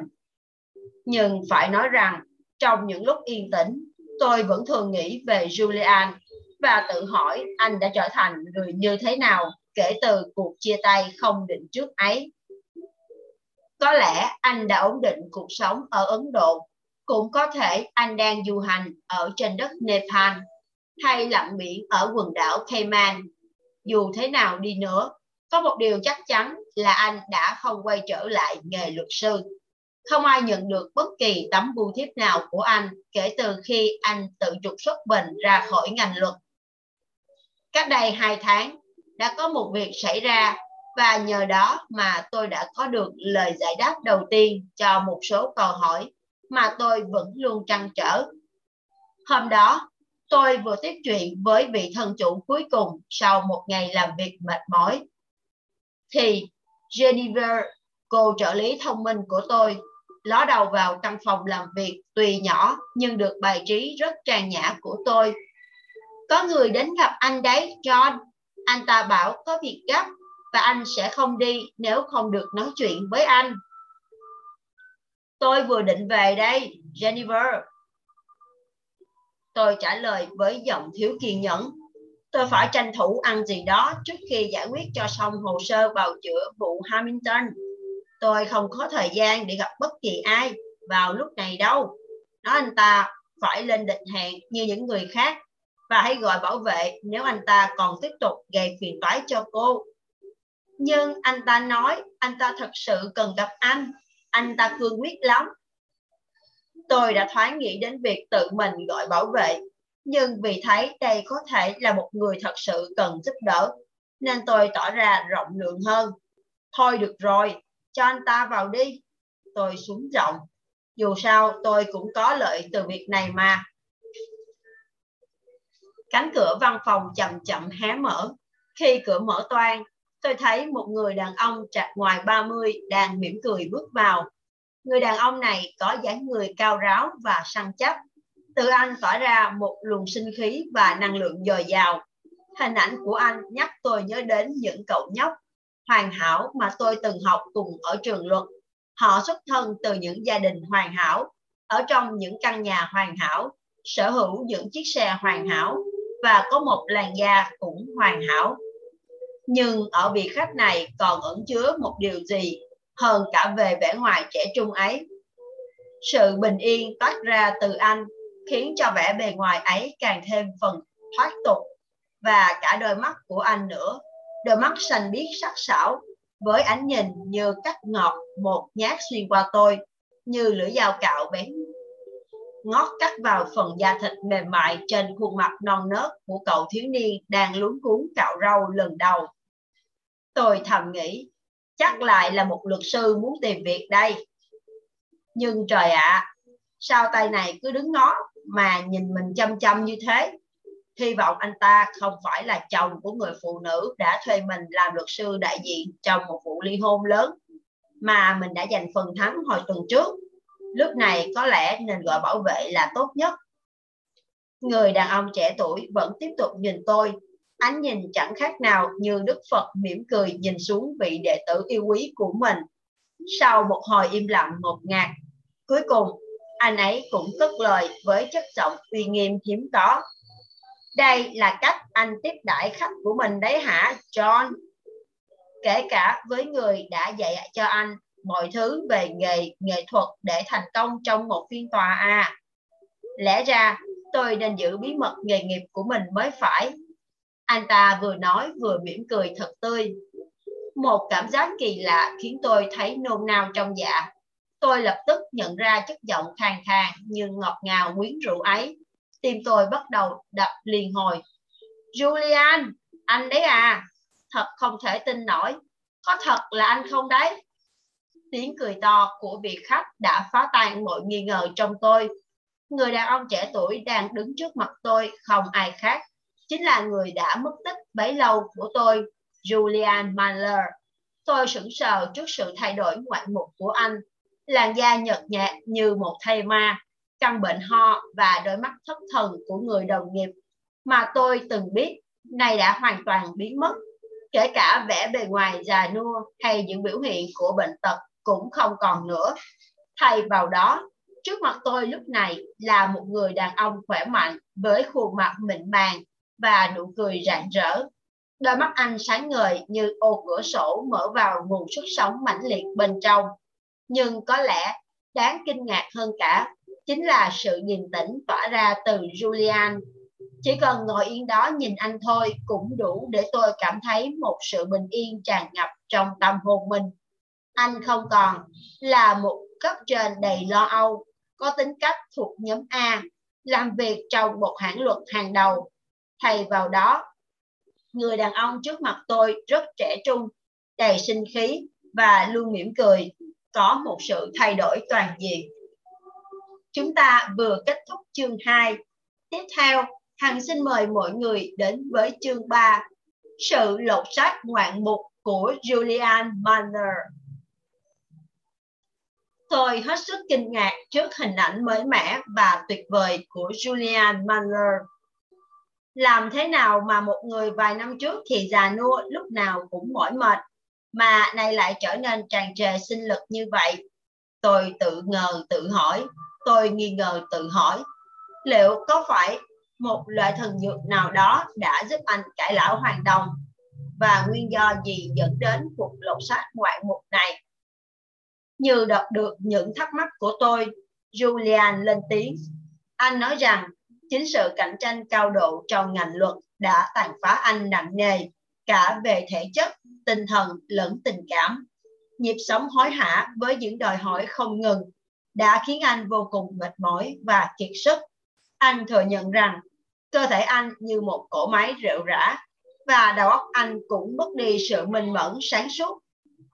[SPEAKER 1] Nhưng phải nói rằng, trong những lúc yên tĩnh, tôi vẫn thường nghĩ về Julian và tự hỏi anh đã trở thành người như thế nào kể từ cuộc chia tay không định trước ấy. Có lẽ anh đã ổn định cuộc sống ở Ấn Độ, cũng có thể anh đang du hành ở trên đất Nepal hay lặn biển ở quần đảo Cayman. Dù thế nào đi nữa, có một điều chắc chắn là anh đã không quay trở lại nghề luật sư. Không ai nhận được bất kỳ tấm bưu thiếp nào của anh kể từ khi anh tự trục xuất mình ra khỏi ngành luật. Cách đây hai tháng, đã có một việc xảy ra và nhờ đó mà tôi đã có được lời giải đáp đầu tiên cho một số câu hỏi mà tôi vẫn luôn trăn trở. Hôm đó, tôi vừa tiếp chuyện với vị thân chủ cuối cùng sau một ngày làm việc mệt mỏi. Thì Jennifer, cô trợ lý thông minh của tôi, ló đầu vào căn phòng làm việc tuy nhỏ nhưng được bài trí rất trang nhã của tôi. Có người đến gặp anh đấy, John. Anh ta bảo có việc gấp và anh sẽ không đi nếu không được nói chuyện với anh. Tôi vừa định về đây, Jennifer. Tôi trả lời với giọng thiếu kiên nhẫn. Tôi phải tranh thủ ăn gì đó trước khi giải quyết cho xong hồ sơ bào chữa vụ Hamilton. Tôi không có thời gian để gặp bất kỳ ai vào lúc này đâu. Nói anh ta phải lên định hẹn như những người khác và hãy gọi bảo vệ nếu anh ta còn tiếp tục gây phiền toái cho cô. Nhưng anh ta nói anh ta thật sự cần gặp anh. Anh ta cương quyết lắm. Tôi đã thoáng nghĩ đến việc tự mình gọi bảo vệ. Nhưng vì thấy đây có thể là một người thật sự cần giúp đỡ, nên tôi tỏ ra rộng lượng hơn. Thôi được rồi, cho anh ta vào đi. Tôi xuống giọng. Dù sao tôi cũng có lợi từ việc này mà. Cánh cửa văn phòng chậm chậm hé mở. Khi cửa mở toan, tôi thấy một người đàn ông trạc ngoài 30 đang mỉm cười bước vào. Người đàn ông này có dáng người cao ráo và săn chắc. Từ anh tỏa ra một luồng sinh khí và năng lượng dồi dào. Hình ảnh của anh nhắc tôi nhớ đến những cậu nhóc hoàn hảo mà tôi từng học cùng ở trường luật. Họ xuất thân từ những gia đình hoàn hảo, ở trong những căn nhà hoàn hảo, sở hữu những chiếc xe hoàn hảo và có một làn da cũng hoàn hảo. Nhưng ở vị khách này còn ẩn chứa một điều gì hơn cả về vẻ ngoài trẻ trung ấy. Sự bình yên toát ra từ anh khiến cho vẻ bề ngoài ấy càng thêm phần thoát tục và cả đôi mắt của anh nữa. Đôi mắt xanh biếc sắc sảo với ánh nhìn như cắt ngọt một nhát xuyên qua tôi, như lưỡi dao cạo bén ngót cắt vào phần da thịt mềm mại trên khuôn mặt non nớt của cậu thiếu niên đang luống cuốn cạo râu lần đầu. Tôi thầm nghĩ, chắc lại là một luật sư muốn tìm việc đây. Nhưng trời ạ, à, sao tay này cứ đứng ngó mà nhìn mình chăm chăm như thế? Hy vọng anh ta không phải là chồng của người phụ nữ đã thuê mình làm luật sư đại diện trong một vụ ly hôn lớn mà mình đã giành phần thắng hồi tuần trước. Lúc này có lẽ nên gọi bảo vệ là tốt nhất. Người đàn ông trẻ tuổi vẫn tiếp tục nhìn tôi Ánh nhìn chẳng khác nào như Đức Phật mỉm cười nhìn xuống vị đệ tử yêu quý của mình. Sau một hồi im lặng ngột ngạt, cuối cùng anh ấy cũng cất lời với chất giọng uy nghiêm hiếm có. Đây là cách anh tiếp đãi khách của mình đấy hả, John? Kể cả với người đã dạy cho anh mọi thứ về nghề nghệ thuật để thành công trong một phiên tòa à. Lẽ ra tôi nên giữ bí mật nghề nghiệp của mình mới phải anh ta vừa nói vừa mỉm cười thật tươi. Một cảm giác kỳ lạ khiến tôi thấy nôn nao trong dạ. Tôi lập tức nhận ra chất giọng khàn khàn nhưng ngọt ngào quyến rũ ấy. Tim tôi bắt đầu đập liền hồi. Julian, anh đấy à? Thật không thể tin nổi. Có thật là anh không đấy? Tiếng cười to của vị khách đã phá tan mọi nghi ngờ trong tôi. Người đàn ông trẻ tuổi đang đứng trước mặt tôi không ai khác chính là người đã mất tích bấy lâu của tôi, Julian Mahler. Tôi sững sờ trước sự thay đổi ngoạn mục của anh. Làn da nhợt nhạt như một thây ma, căn bệnh ho và đôi mắt thất thần của người đồng nghiệp mà tôi từng biết nay đã hoàn toàn biến mất. Kể cả vẻ bề ngoài già nua hay những biểu hiện của bệnh tật cũng không còn nữa. Thay vào đó, trước mặt tôi lúc này là một người đàn ông khỏe mạnh với khuôn mặt mịn màng và nụ cười rạng rỡ. Đôi mắt anh sáng ngời như ô cửa sổ mở vào nguồn sức sống mãnh liệt bên trong. Nhưng có lẽ đáng kinh ngạc hơn cả chính là sự điềm tĩnh tỏa ra từ Julian. Chỉ cần ngồi yên đó nhìn anh thôi cũng đủ để tôi cảm thấy một sự bình yên tràn ngập trong tâm hồn mình. Anh không còn là một cấp trên đầy lo âu, có tính cách thuộc nhóm A, làm việc trong một hãng luật hàng đầu Thay vào đó, người đàn ông trước mặt tôi rất trẻ trung, đầy sinh khí và luôn mỉm cười, có một sự thay đổi toàn diện. Chúng ta vừa kết thúc chương 2. Tiếp theo, Hằng xin mời mọi người đến với chương 3, sự lột xác ngoạn mục của Julian Manner. Tôi hết sức kinh ngạc trước hình ảnh mới mẻ và tuyệt vời của Julian Muller. Làm thế nào mà một người vài năm trước thì già nua lúc nào cũng mỏi mệt, mà nay lại trở nên tràn trề sinh lực như vậy? Tôi tự ngờ tự hỏi, tôi nghi ngờ tự hỏi, liệu có phải một loại thần dược nào đó đã giúp anh cải lão hoàn đồng và nguyên do gì dẫn đến cuộc lột xác ngoại mục này? Như đọc được những thắc mắc của tôi, Julian lên tiếng. Anh nói rằng chính sự cạnh tranh cao độ trong ngành luật đã tàn phá anh nặng nề cả về thể chất, tinh thần lẫn tình cảm. Nhịp sống hối hả với những đòi hỏi không ngừng đã khiến anh vô cùng mệt mỏi và kiệt sức. Anh thừa nhận rằng cơ thể anh như một cỗ máy rệu rã và đầu óc anh cũng mất đi sự minh mẫn sáng suốt.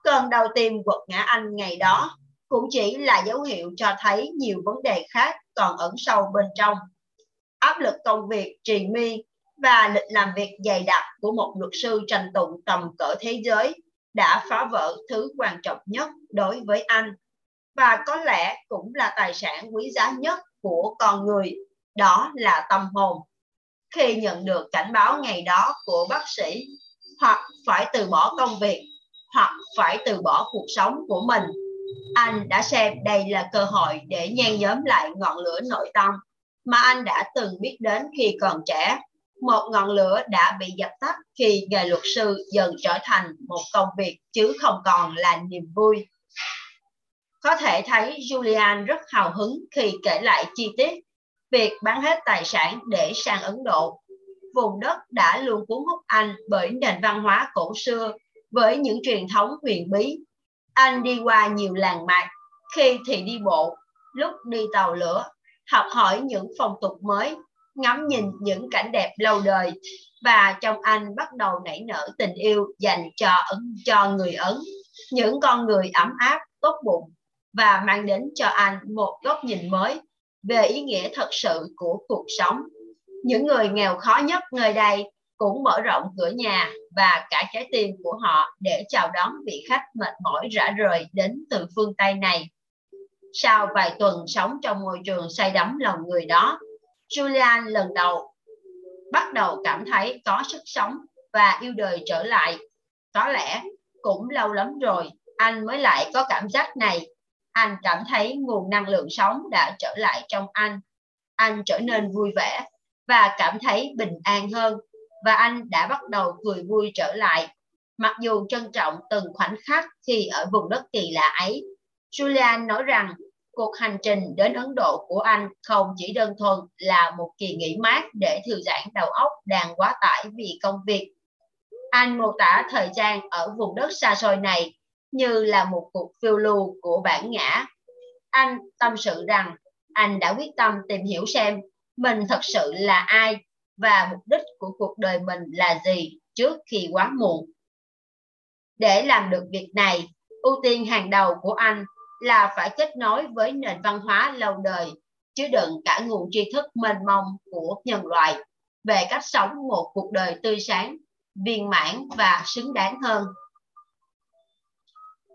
[SPEAKER 1] Cơn đau tim quật ngã anh ngày đó cũng chỉ là dấu hiệu cho thấy nhiều vấn đề khác còn ẩn sâu bên trong. Áp lực công việc trì mi và lịch làm việc dày đặc của một luật sư tranh tụng tầm cỡ thế giới đã phá vỡ thứ quan trọng nhất đối với anh và có lẽ cũng là tài sản quý giá nhất của con người, đó là tâm hồn. Khi nhận được cảnh báo ngày đó của bác sĩ, hoặc phải từ bỏ công việc, hoặc phải từ bỏ cuộc sống của mình, anh đã xem đây là cơ hội để nhen nhóm lại ngọn lửa nội tâm mà anh đã từng biết đến khi còn trẻ. Một ngọn lửa đã bị dập tắt khi nghề luật sư dần trở thành một công việc chứ không còn là niềm vui. Có thể thấy Julian rất hào hứng khi kể lại chi tiết việc bán hết tài sản để sang Ấn Độ. Vùng đất đã luôn cuốn hút anh bởi nền văn hóa cổ xưa với những truyền thống huyền bí. Anh đi qua nhiều làng mạc, khi thì đi bộ, lúc đi tàu lửa, học hỏi những phong tục mới, ngắm nhìn những cảnh đẹp lâu đời và trong anh bắt đầu nảy nở tình yêu dành cho cho người Ấn, những con người ấm áp, tốt bụng và mang đến cho anh một góc nhìn mới về ý nghĩa thật sự của cuộc sống. Những người nghèo khó nhất nơi đây cũng mở rộng cửa nhà và cả trái tim của họ để chào đón vị khách mệt mỏi rã rời đến từ phương Tây này. Sau vài tuần sống trong môi trường say đắm lòng người đó, Julian lần đầu bắt đầu cảm thấy có sức sống và yêu đời trở lại. Có lẽ cũng lâu lắm rồi anh mới lại có cảm giác này anh cảm thấy nguồn năng lượng sống đã trở lại trong anh. Anh trở nên vui vẻ và cảm thấy bình an hơn và anh đã bắt đầu cười vui trở lại. Mặc dù trân trọng từng khoảnh khắc khi ở vùng đất kỳ lạ ấy, Julian nói rằng cuộc hành trình đến Ấn Độ của anh không chỉ đơn thuần là một kỳ nghỉ mát để thư giãn đầu óc đang quá tải vì công việc. Anh mô tả thời gian ở vùng đất xa xôi này như là một cuộc phiêu lưu của bản ngã. Anh tâm sự rằng anh đã quyết tâm tìm hiểu xem mình thật sự là ai và mục đích của cuộc đời mình là gì trước khi quá muộn. Để làm được việc này, ưu tiên hàng đầu của anh là phải kết nối với nền văn hóa lâu đời, chứa đựng cả nguồn tri thức mênh mông của nhân loại về cách sống một cuộc đời tươi sáng, viên mãn và xứng đáng hơn.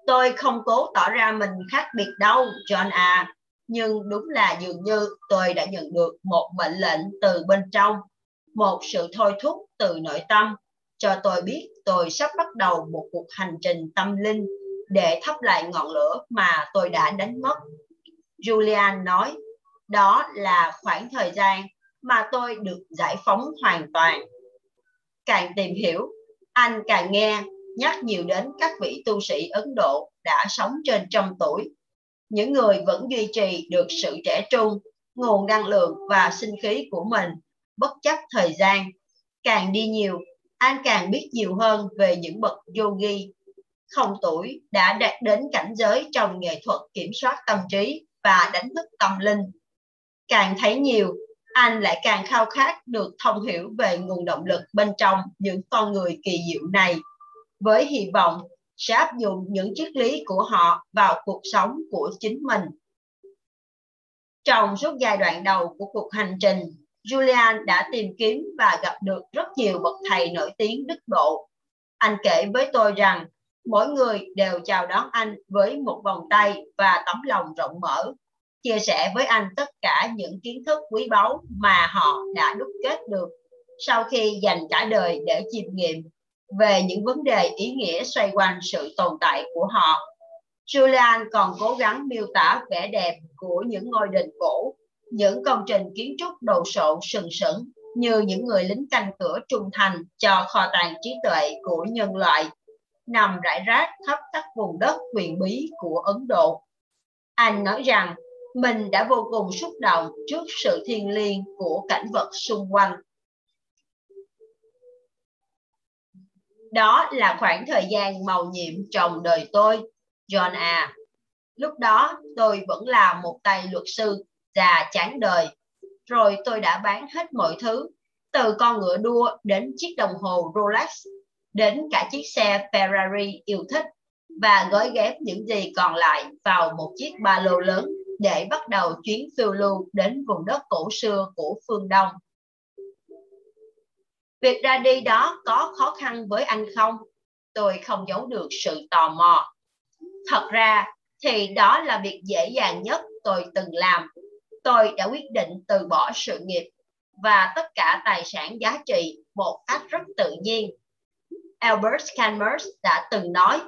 [SPEAKER 1] Tôi không cố tỏ ra mình khác biệt đâu, John à. Nhưng đúng là dường như tôi đã nhận được một mệnh lệnh từ bên trong, một sự thôi thúc từ nội tâm, cho tôi biết tôi sắp bắt đầu một cuộc hành trình tâm linh để thắp lại ngọn lửa mà tôi đã đánh mất. Julian nói, đó là khoảng thời gian mà tôi được giải phóng hoàn toàn. Càng tìm hiểu, anh càng nghe nhắc nhiều đến các vị tu sĩ Ấn Độ đã sống trên trăm tuổi. Những người vẫn duy trì được sự trẻ trung, nguồn năng lượng và sinh khí của mình, bất chấp thời gian. Càng đi nhiều, anh càng biết nhiều hơn về những bậc yogi không tuổi đã đạt đến cảnh giới trong nghệ thuật kiểm soát tâm trí và đánh thức tâm linh. Càng thấy nhiều, anh lại càng khao khát được thông hiểu về nguồn động lực bên trong những con người kỳ diệu này với hy vọng sẽ áp dụng những triết lý của họ vào cuộc sống của chính mình. Trong suốt giai đoạn đầu của cuộc hành trình, Julian đã tìm kiếm và gặp được rất nhiều bậc thầy nổi tiếng đức độ. Anh kể với tôi rằng mỗi người đều chào đón anh với một vòng tay và tấm lòng rộng mở, chia sẻ với anh tất cả những kiến thức quý báu mà họ đã đúc kết được sau khi dành cả đời để chiêm nghiệm về những vấn đề ý nghĩa xoay quanh sự tồn tại của họ. Julian còn cố gắng miêu tả vẻ đẹp của những ngôi đền cổ, những công trình kiến trúc đồ sộ sừng sững như những người lính canh cửa trung thành cho kho tàng trí tuệ của nhân loại nằm rải rác khắp các vùng đất huyền bí của Ấn Độ. Anh nói rằng mình đã vô cùng xúc động trước sự thiêng liêng của cảnh vật xung quanh. Đó là khoảng thời gian màu nhiệm trong đời tôi, John A. Lúc đó tôi vẫn là một tay luật sư già chán đời. Rồi tôi đã bán hết mọi thứ, từ con ngựa đua đến chiếc đồng hồ Rolex đến cả chiếc xe Ferrari yêu thích và gói ghép những gì còn lại vào một chiếc ba lô lớn để bắt đầu chuyến phiêu lưu đến vùng đất cổ xưa của phương Đông. Việc ra đi đó có khó khăn với anh không? Tôi không giấu được sự tò mò. Thật ra thì đó là việc dễ dàng nhất tôi từng làm. Tôi đã quyết định từ bỏ sự nghiệp và tất cả tài sản giá trị một cách rất tự nhiên Albert Camus đã từng nói,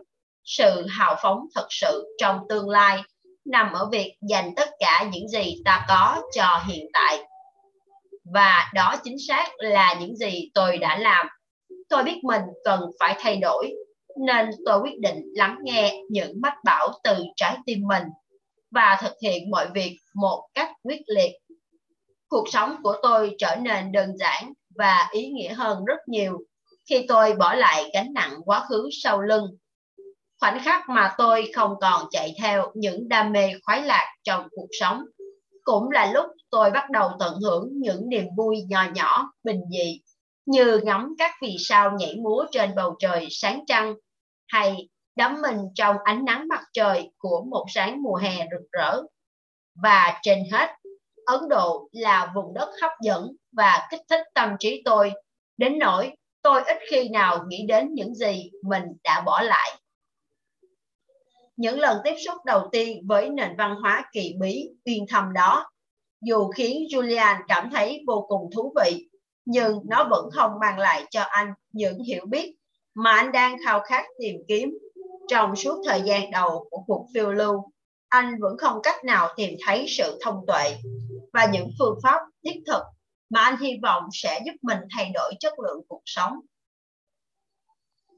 [SPEAKER 1] sự hào phóng thật sự trong tương lai nằm ở việc dành tất cả những gì ta có cho hiện tại. Và đó chính xác là những gì tôi đã làm. Tôi biết mình cần phải thay đổi, nên tôi quyết định lắng nghe những mách bảo từ trái tim mình và thực hiện mọi việc một cách quyết liệt. Cuộc sống của tôi trở nên đơn giản và ý nghĩa hơn rất nhiều khi tôi bỏ lại gánh nặng quá khứ sau lưng. Khoảnh khắc mà tôi không còn chạy theo những đam mê khoái lạc trong cuộc sống, cũng là lúc tôi bắt đầu tận hưởng những niềm vui nhỏ nhỏ, bình dị, như ngắm các vì sao nhảy múa trên bầu trời sáng trăng, hay đắm mình trong ánh nắng mặt trời của một sáng mùa hè rực rỡ. Và trên hết, Ấn Độ là vùng đất hấp dẫn và kích thích tâm trí tôi, đến nỗi tôi ít khi nào nghĩ đến những gì mình đã bỏ lại. Những lần tiếp xúc đầu tiên với nền văn hóa kỳ bí, uyên thâm đó, dù khiến Julian cảm thấy vô cùng thú vị, nhưng nó vẫn không mang lại cho anh những hiểu biết mà anh đang khao khát tìm kiếm. Trong suốt thời gian đầu của cuộc phiêu lưu, anh vẫn không cách nào tìm thấy sự thông tuệ và những phương pháp thiết thực mà anh hy vọng sẽ giúp mình thay đổi chất lượng cuộc sống.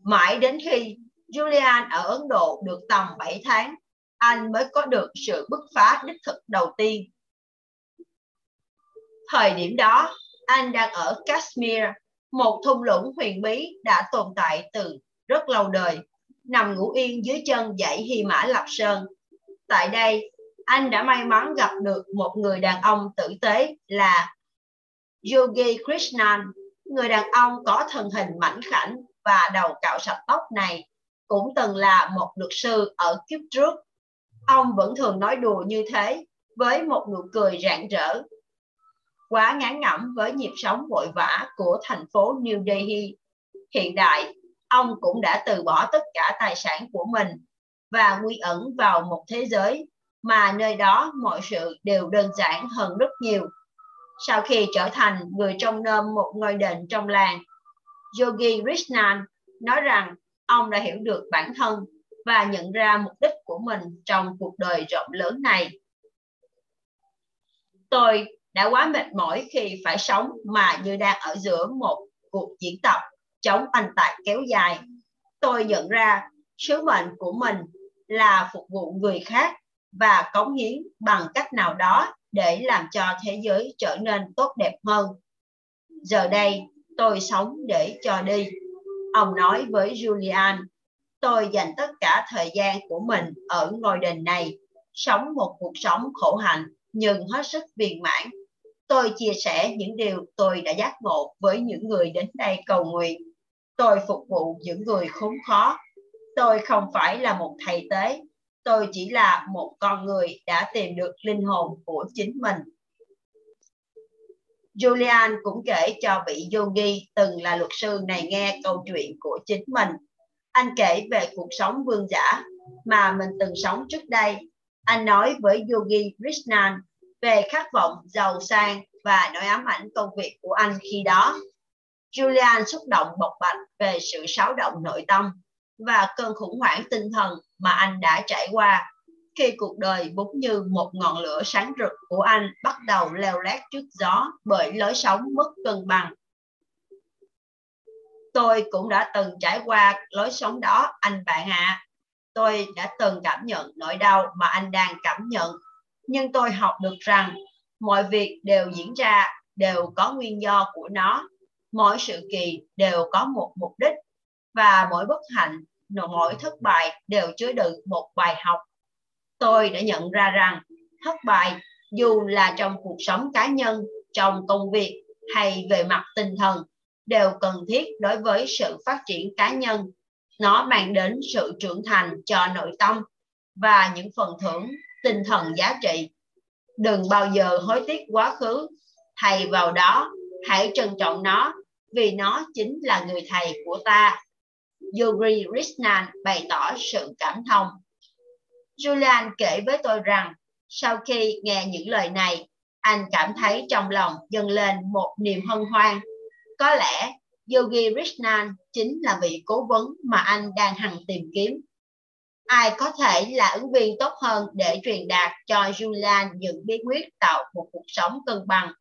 [SPEAKER 1] Mãi đến khi Julian ở Ấn Độ được tầm 7 tháng, anh mới có được sự bứt phá đích thực đầu tiên. Thời điểm đó, anh đang ở Kashmir, một thung lũng huyền bí đã tồn tại từ rất lâu đời, nằm ngủ yên dưới chân dãy Hy Mã Lập Sơn. Tại đây, anh đã may mắn gặp được một người đàn ông tử tế là Yogi Krishnan, người đàn ông có thân hình mảnh khảnh và đầu cạo sạch tóc này cũng từng là một luật sư ở kiếp trước. Ông vẫn thường nói đùa như thế với một nụ cười rạng rỡ. Quá ngán ngẩm với nhịp sống vội vã của thành phố New Delhi. Hiện đại, ông cũng đã từ bỏ tất cả tài sản của mình và quy ẩn vào một thế giới mà nơi đó mọi sự đều đơn giản hơn rất nhiều sau khi trở thành người trông nom một ngôi đền trong làng. Yogi Krishnan nói rằng ông đã hiểu được bản thân và nhận ra mục đích của mình trong cuộc đời rộng lớn này. Tôi đã quá mệt mỏi khi phải sống mà như đang ở giữa một cuộc diễn tập chống bệnh tạc kéo dài. Tôi nhận ra sứ mệnh của mình là phục vụ người khác và cống hiến bằng cách nào đó để làm cho thế giới trở nên tốt đẹp hơn. Giờ đây, tôi sống để cho đi. Ông nói với Julian, tôi dành tất cả thời gian của mình ở ngôi đền này, sống một cuộc sống khổ hạnh nhưng hết sức viên mãn. Tôi chia sẻ những điều tôi đã giác ngộ với những người đến đây cầu nguyện. Tôi phục vụ những người khốn khó. Tôi không phải là một thầy tế, tôi chỉ là một con người đã tìm được linh hồn của chính mình Julian cũng kể cho vị yogi từng là luật sư này nghe câu chuyện của chính mình. Anh kể về cuộc sống vương giả mà mình từng sống trước đây. Anh nói với yogi Krishnan về khát vọng giàu sang và nỗi ám ảnh công việc của anh khi đó. Julian xúc động bộc bạch về sự xáo động nội tâm và cơn khủng hoảng tinh thần mà anh đã trải qua khi cuộc đời bỗng như một ngọn lửa sáng rực của anh bắt đầu leo lét trước gió bởi lối sống mất cân bằng. Tôi cũng đã từng trải qua lối sống đó, anh bạn ạ. À. Tôi đã từng cảm nhận nỗi đau mà anh đang cảm nhận. Nhưng tôi học được rằng mọi việc đều diễn ra, đều có nguyên do của nó. Mỗi sự kỳ đều có một mục đích và mỗi bất hạnh, mỗi thất bại đều chứa đựng một bài học. Tôi đã nhận ra rằng thất bại dù là trong cuộc sống cá nhân trong công việc hay về mặt tinh thần đều cần thiết đối với sự phát triển cá nhân. Nó mang đến sự trưởng thành cho nội tâm và những phần thưởng tinh thần giá trị. Đừng bao giờ hối tiếc quá khứ thay vào đó hãy trân trọng nó vì nó chính là người thầy của ta yogi krishnan bày tỏ sự cảm thông Julian kể với tôi rằng sau khi nghe những lời này, anh cảm thấy trong lòng dâng lên một niềm hân hoan. Có lẽ Yogi Krishnan chính là vị cố vấn mà anh đang hằng tìm kiếm. Ai có thể là ứng viên tốt hơn để truyền đạt cho Julian những bí quyết tạo một cuộc sống cân bằng,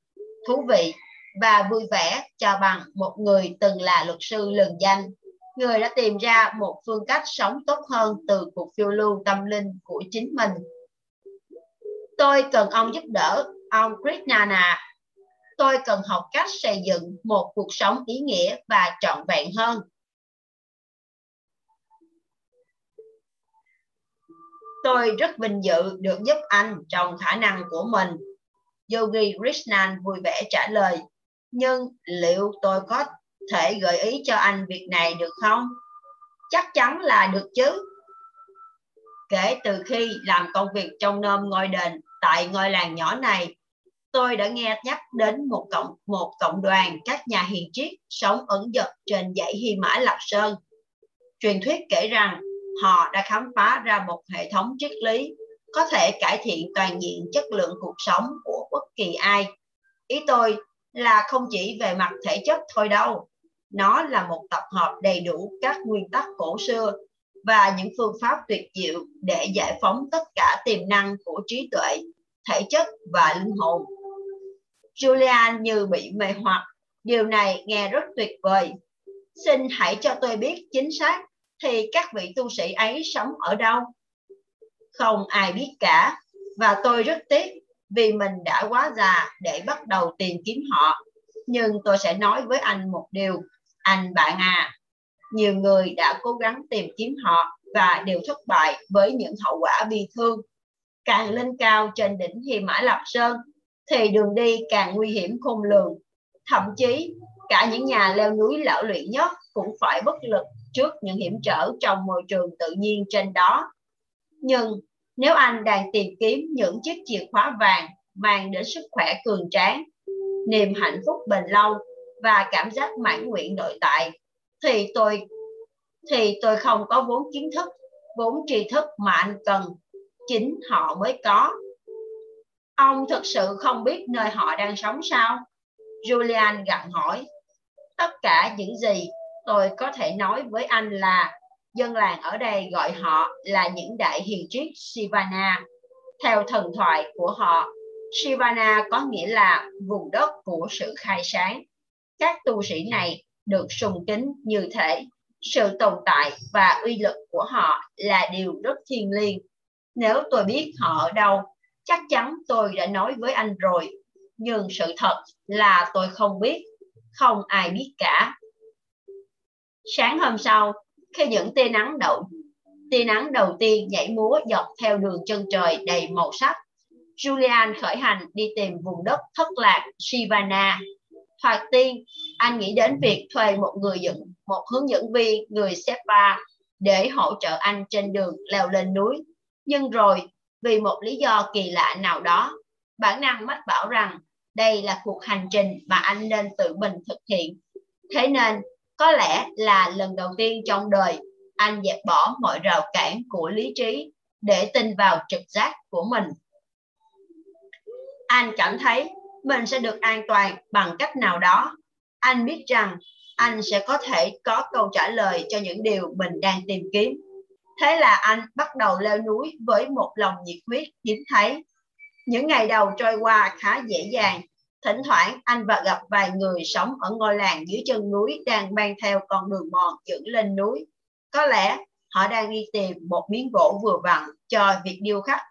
[SPEAKER 1] thú vị và vui vẻ cho bằng một người từng là luật sư lừng danh người đã tìm ra một phương cách sống tốt hơn từ cuộc phiêu lưu tâm linh của chính mình. Tôi cần ông giúp đỡ, ông Krishnana. Tôi cần học cách xây dựng một cuộc sống ý nghĩa và trọn vẹn hơn. Tôi rất vinh dự được giúp anh trong khả năng của mình. Yogi Krishnan vui vẻ trả lời. Nhưng liệu tôi có thể gợi ý cho anh việc này được không? Chắc chắn là được chứ. Kể từ khi làm công việc trong nôm ngôi đền tại ngôi làng nhỏ này, tôi đã nghe nhắc đến một cộng một cộng đoàn các nhà hiền triết sống ẩn dật trên dãy Hy Mã Lạp Sơn. Truyền thuyết kể rằng họ đã khám phá ra một hệ thống triết lý có thể cải thiện toàn diện chất lượng cuộc sống của bất kỳ ai. Ý tôi là không chỉ về mặt thể chất thôi đâu, nó là một tập hợp đầy đủ các nguyên tắc cổ xưa và những phương pháp tuyệt diệu để giải phóng tất cả tiềm năng của trí tuệ, thể chất và linh hồn. Julian như bị mê hoặc. Điều này nghe rất tuyệt vời. Xin hãy cho tôi biết chính xác thì các vị tu sĩ ấy sống ở đâu? Không ai biết cả và tôi rất tiếc vì mình đã quá già để bắt đầu tìm kiếm họ. Nhưng tôi sẽ nói với anh một điều anh bạn à, nhiều người đã cố gắng tìm kiếm họ và đều thất bại với những hậu quả bi thương. Càng lên cao trên đỉnh Hy Mã Lạp Sơn thì đường đi càng nguy hiểm khôn lường. Thậm chí cả những nhà leo núi lão luyện nhất cũng phải bất lực trước những hiểm trở trong môi trường tự nhiên trên đó. Nhưng nếu anh đang tìm kiếm những chiếc chìa khóa vàng mang đến sức khỏe cường tráng, niềm hạnh phúc bền lâu và cảm giác mãn nguyện nội tại thì tôi thì tôi không có vốn kiến thức vốn tri thức mà anh cần. Chính họ mới có. Ông thực sự không biết nơi họ đang sống sao? Julian gặng hỏi. Tất cả những gì tôi có thể nói với anh là dân làng ở đây gọi họ là những đại hiền triết Sivana. Theo thần thoại của họ, Sivana có nghĩa là vùng đất của sự khai sáng các tu sĩ này được sùng kính như thể sự tồn tại và uy lực của họ là điều rất thiêng liêng. Nếu tôi biết họ ở đâu, chắc chắn tôi đã nói với anh rồi. Nhưng sự thật là tôi không biết, không ai biết cả. Sáng hôm sau, khi những tia nắng đậu, tia nắng đầu tiên nhảy múa dọc theo đường chân trời đầy màu sắc, Julian khởi hành đi tìm vùng đất thất lạc Sivana. Thoạt tiên, anh nghĩ đến việc thuê một người dẫn, một hướng dẫn viên người Sepa để hỗ trợ anh trên đường leo lên núi. Nhưng rồi, vì một lý do kỳ lạ nào đó, bản năng mách bảo rằng đây là cuộc hành trình mà anh nên tự mình thực hiện. Thế nên, có lẽ là lần đầu tiên trong đời, anh dẹp bỏ mọi rào cản của lý trí để tin vào trực giác của mình. Anh cảm thấy mình sẽ được an toàn bằng cách nào đó. Anh biết rằng anh sẽ có thể có câu trả lời cho những điều mình đang tìm kiếm. Thế là anh bắt đầu leo núi với một lòng nhiệt huyết hiếm thấy. Những ngày đầu trôi qua khá dễ dàng. Thỉnh thoảng, anh và gặp vài người sống ở ngôi làng dưới chân núi đang mang theo con đường mòn dẫn lên núi. Có lẽ họ đang đi tìm một miếng gỗ vừa vặn cho việc điêu khắc,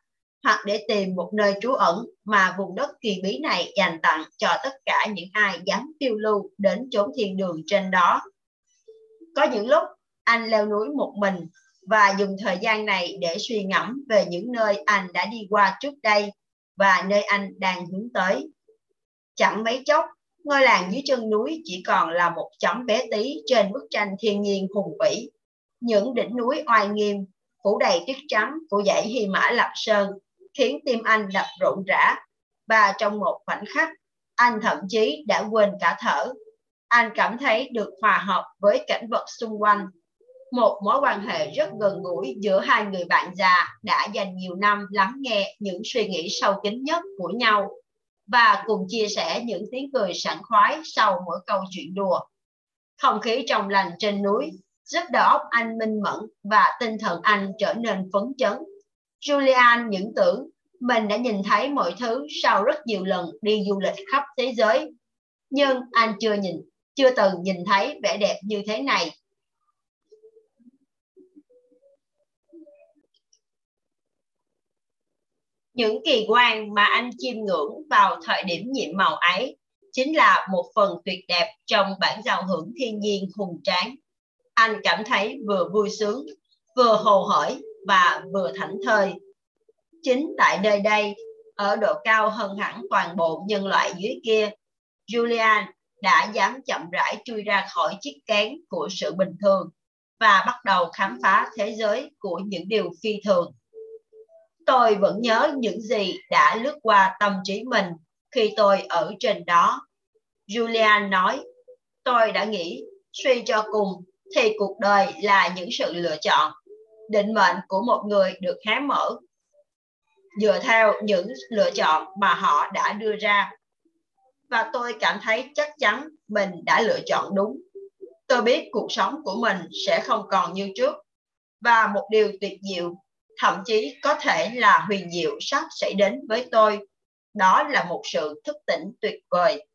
[SPEAKER 1] hoặc để tìm một nơi trú ẩn mà vùng đất kỳ bí này dành tặng cho tất cả những ai dám phiêu lưu đến chốn thiên đường trên đó. Có những lúc, anh leo núi một mình và dùng thời gian này để suy ngẫm về những nơi anh đã đi qua trước đây và nơi anh đang hướng tới. Chẳng mấy chốc, ngôi làng dưới chân núi chỉ còn là một chấm bé tí trên bức tranh thiên nhiên hùng vĩ. Những đỉnh núi oai nghiêm, phủ đầy tuyết trắng của dãy Hy Mã Lạp Sơn khiến tim anh đập rộn rã. Và trong một khoảnh khắc anh thậm chí đã quên cả thở. Anh cảm thấy được hòa hợp với cảnh vật xung quanh. Một mối quan hệ rất gần gũi giữa hai người bạn già đã dành nhiều năm lắng nghe những suy nghĩ sâu kín nhất của nhau và cùng chia sẻ những tiếng cười sảng khoái sau mỗi câu chuyện đùa. Không khí trong lành trên núi giúp đầu óc anh minh mẫn và tinh thần anh trở nên phấn chấn Julian những tưởng mình đã nhìn thấy mọi thứ sau rất nhiều lần đi du lịch khắp thế giới. Nhưng anh chưa nhìn, chưa từng nhìn thấy vẻ đẹp như thế này. Những kỳ quan mà anh chiêm ngưỡng vào thời điểm nhiệm màu ấy chính là một phần tuyệt đẹp trong bản giao hưởng thiên nhiên hùng tráng. Anh cảm thấy vừa vui sướng, vừa hồ hởi và vừa thảnh thơi. Chính tại nơi đây, ở độ cao hơn hẳn toàn bộ nhân loại dưới kia, Julian đã dám chậm rãi chui ra khỏi chiếc kén của sự bình thường và bắt đầu khám phá thế giới của những điều phi thường. Tôi vẫn nhớ những gì đã lướt qua tâm trí mình khi tôi ở trên đó. Julian nói, tôi đã nghĩ, suy cho cùng thì cuộc đời là những sự lựa chọn. Định mệnh của một người được hé mở dựa theo những lựa chọn mà họ đã đưa ra. Và tôi cảm thấy chắc chắn mình đã lựa chọn đúng. Tôi biết cuộc sống của mình sẽ không còn như trước. Và một điều tuyệt diệu thậm chí có thể là huyền diệu sắp xảy đến với tôi. Đó là một sự thức tỉnh tuyệt vời.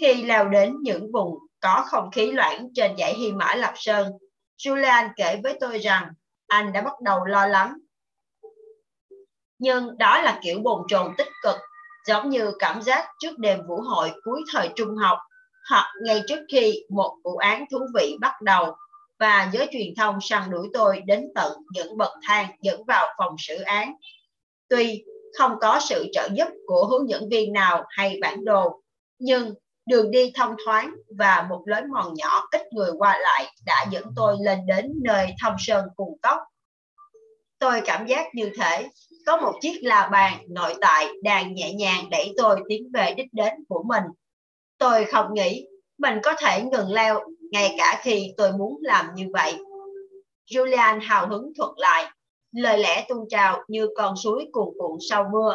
[SPEAKER 1] Khi leo đến những vùng có không khí loãng trên dãy Hy Mã Lạp Sơn Julian kể với tôi rằng anh đã bắt đầu lo lắng. Nhưng đó là kiểu bồn chồn tích cực, giống như cảm giác trước đêm vũ hội cuối thời trung học hoặc ngay trước khi một vụ án thú vị bắt đầu và giới truyền thông săn đuổi tôi đến tận những bậc thang dẫn vào phòng xử án. Tuy không có sự trợ giúp của hướng dẫn viên nào hay bản đồ, nhưng đường đi thông thoáng và một lối mòn nhỏ ít người qua lại đã dẫn tôi lên đến nơi thông sơn cùng cốc. Tôi cảm giác như thể có một chiếc la bàn nội tại đang nhẹ nhàng đẩy tôi tiến về đích đến của mình. Tôi không nghĩ mình có thể ngừng leo ngay cả khi tôi muốn làm như vậy. Julian hào hứng thuật lại, lời lẽ tuôn trào như con suối cuồn cuộn sau mưa.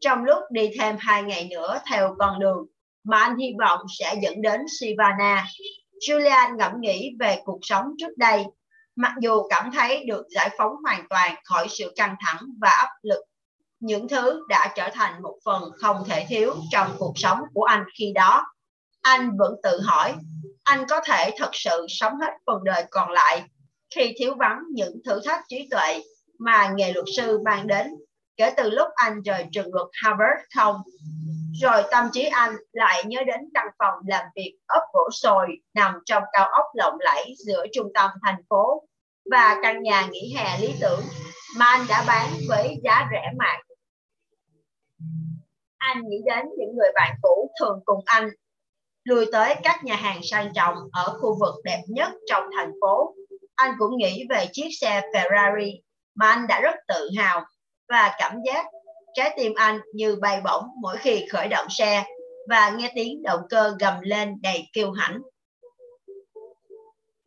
[SPEAKER 1] Trong lúc đi thêm hai ngày nữa theo con đường mà anh hy vọng sẽ dẫn đến Sivana. Julian ngẫm nghĩ về cuộc sống trước đây, mặc dù cảm thấy được giải phóng hoàn toàn khỏi sự căng thẳng và áp lực. Những thứ đã trở thành một phần không thể thiếu trong cuộc sống của anh khi đó. Anh vẫn tự hỏi, anh có thể thật sự sống hết phần đời còn lại khi thiếu vắng những thử thách trí tuệ mà nghề luật sư mang đến kể từ lúc anh rời trường luật Harvard không? Rồi tâm trí anh lại nhớ đến căn phòng làm việc ấp gỗ sồi nằm trong cao ốc lộng lẫy giữa trung tâm thành phố và căn nhà nghỉ hè lý tưởng mà anh đã bán với giá rẻ mạt. Anh nghĩ đến những người bạn cũ thường cùng anh lui tới các nhà hàng sang trọng ở khu vực đẹp nhất trong thành phố. Anh cũng nghĩ về chiếc xe Ferrari mà anh đã rất tự hào và cảm giác Trái tim anh như bay bổng mỗi khi khởi động xe và nghe tiếng động cơ gầm lên đầy kiêu hãnh.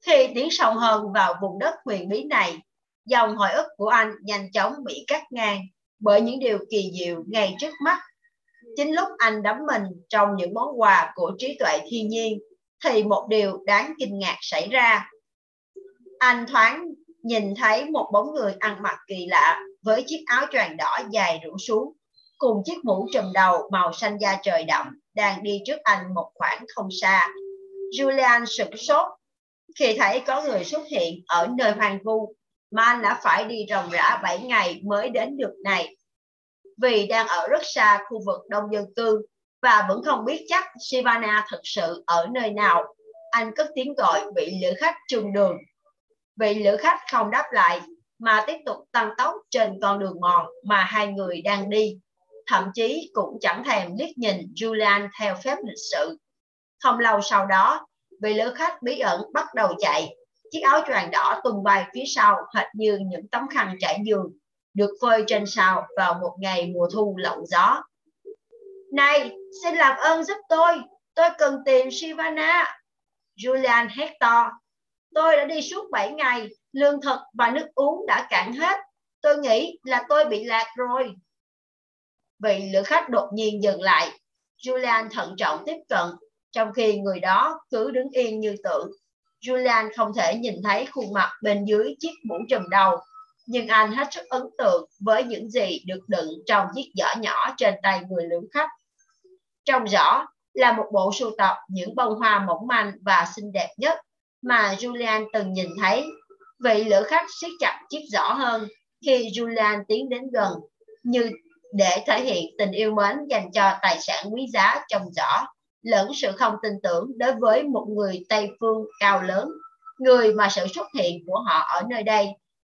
[SPEAKER 1] Khi tiến sâu hơn vào vùng đất huyền bí này, dòng hồi ức của anh nhanh chóng bị cắt ngang bởi những điều kỳ diệu ngay trước mắt. Chính lúc anh đắm mình trong những món quà của trí tuệ thiên nhiên, thì một điều đáng kinh ngạc xảy ra. Anh thoáng nhìn thấy một bóng người ăn mặc kỳ lạ với chiếc áo choàng đỏ dài rủ xuống, cùng chiếc mũ trùm đầu màu xanh da trời đậm đang đi trước anh một khoảng không xa. Julian sửng sốt khi thấy có người xuất hiện ở nơi hoang vu mà anh đã phải đi ròng rã 7 ngày mới đến được này. Vì đang ở rất xa khu vực đông dân cư và vẫn không biết chắc Sivana thực sự ở nơi nào, anh cất tiếng gọi vị lữ khách chung đường. Vị lữ khách không đáp lại mà tiếp tục tăng tốc trên con đường mòn mà hai người đang đi. Thậm chí cũng chẳng thèm liếc nhìn Julian theo phép lịch sự. Không lâu sau đó, vị lữ khách bí ẩn bắt đầu chạy. Chiếc áo choàng đỏ tung bay phía sau hệt như những tấm khăn trải giường được phơi trên sào vào một ngày mùa thu lộng gió. Này, xin làm ơn giúp tôi, tôi cần tìm Shivana. Julian hét to. Tôi đã đi suốt 7 ngày, lương thực và nước uống đã cạn hết. Tôi nghĩ là tôi bị lạc rồi. Vị lữ khách đột nhiên dừng lại. Julian thận trọng tiếp cận trong khi người đó cứ đứng yên như tượng. Julian không thể nhìn thấy khuôn mặt bên dưới chiếc mũ trùm đầu, nhưng anh hết sức ấn tượng với những gì được đựng trong chiếc giỏ nhỏ trên tay người lữ khách. Trong giỏ là một bộ sưu tập những bông hoa mỏng manh và xinh đẹp nhất mà Julian từng nhìn thấy. Vị lữ khách siết chặt chiếc giỏ hơn khi Julian tiến đến gần, như để thể hiện tình yêu mến dành cho tài sản quý giá trong giỏ lẫn sự không tin tưởng đối với một người Tây phương cao lớn, người mà sự xuất hiện của họ ở nơi đây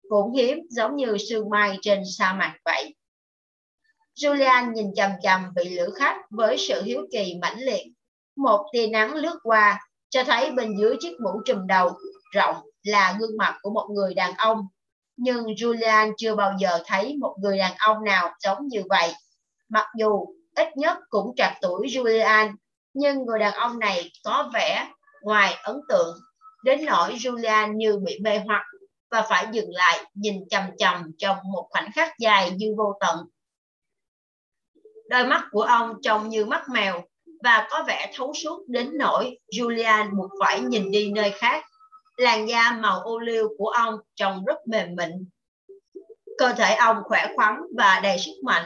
[SPEAKER 1] cũng hiếm giống như sương mai trên sa mạc vậy. Julian nhìn chầm chầm vị lữ khách với sự hiếu kỳ mãnh liệt. Một tia nắng lướt qua, cho thấy bên dưới chiếc mũ trùm đầu rộng là gương mặt của một người đàn ông. Nhưng Julian chưa bao giờ thấy một người đàn ông nào giống như vậy. Mặc dù ít nhất cũng trạc tuổi Julian nhưng người đàn ông này có vẻ ngoài ấn tượng đến nỗi Julian như bị mê hoặc và phải dừng lại nhìn chầm chầm trong một khoảnh khắc dài như vô tận. Đôi mắt của ông trông như mắt mèo và có vẻ thấu suốt đến nỗi Julian buộc phải nhìn đi nơi khác. Làn da màu ô liu của ông trông rất mềm mịn. Cơ thể ông khỏe khoắn và đầy sức mạnh,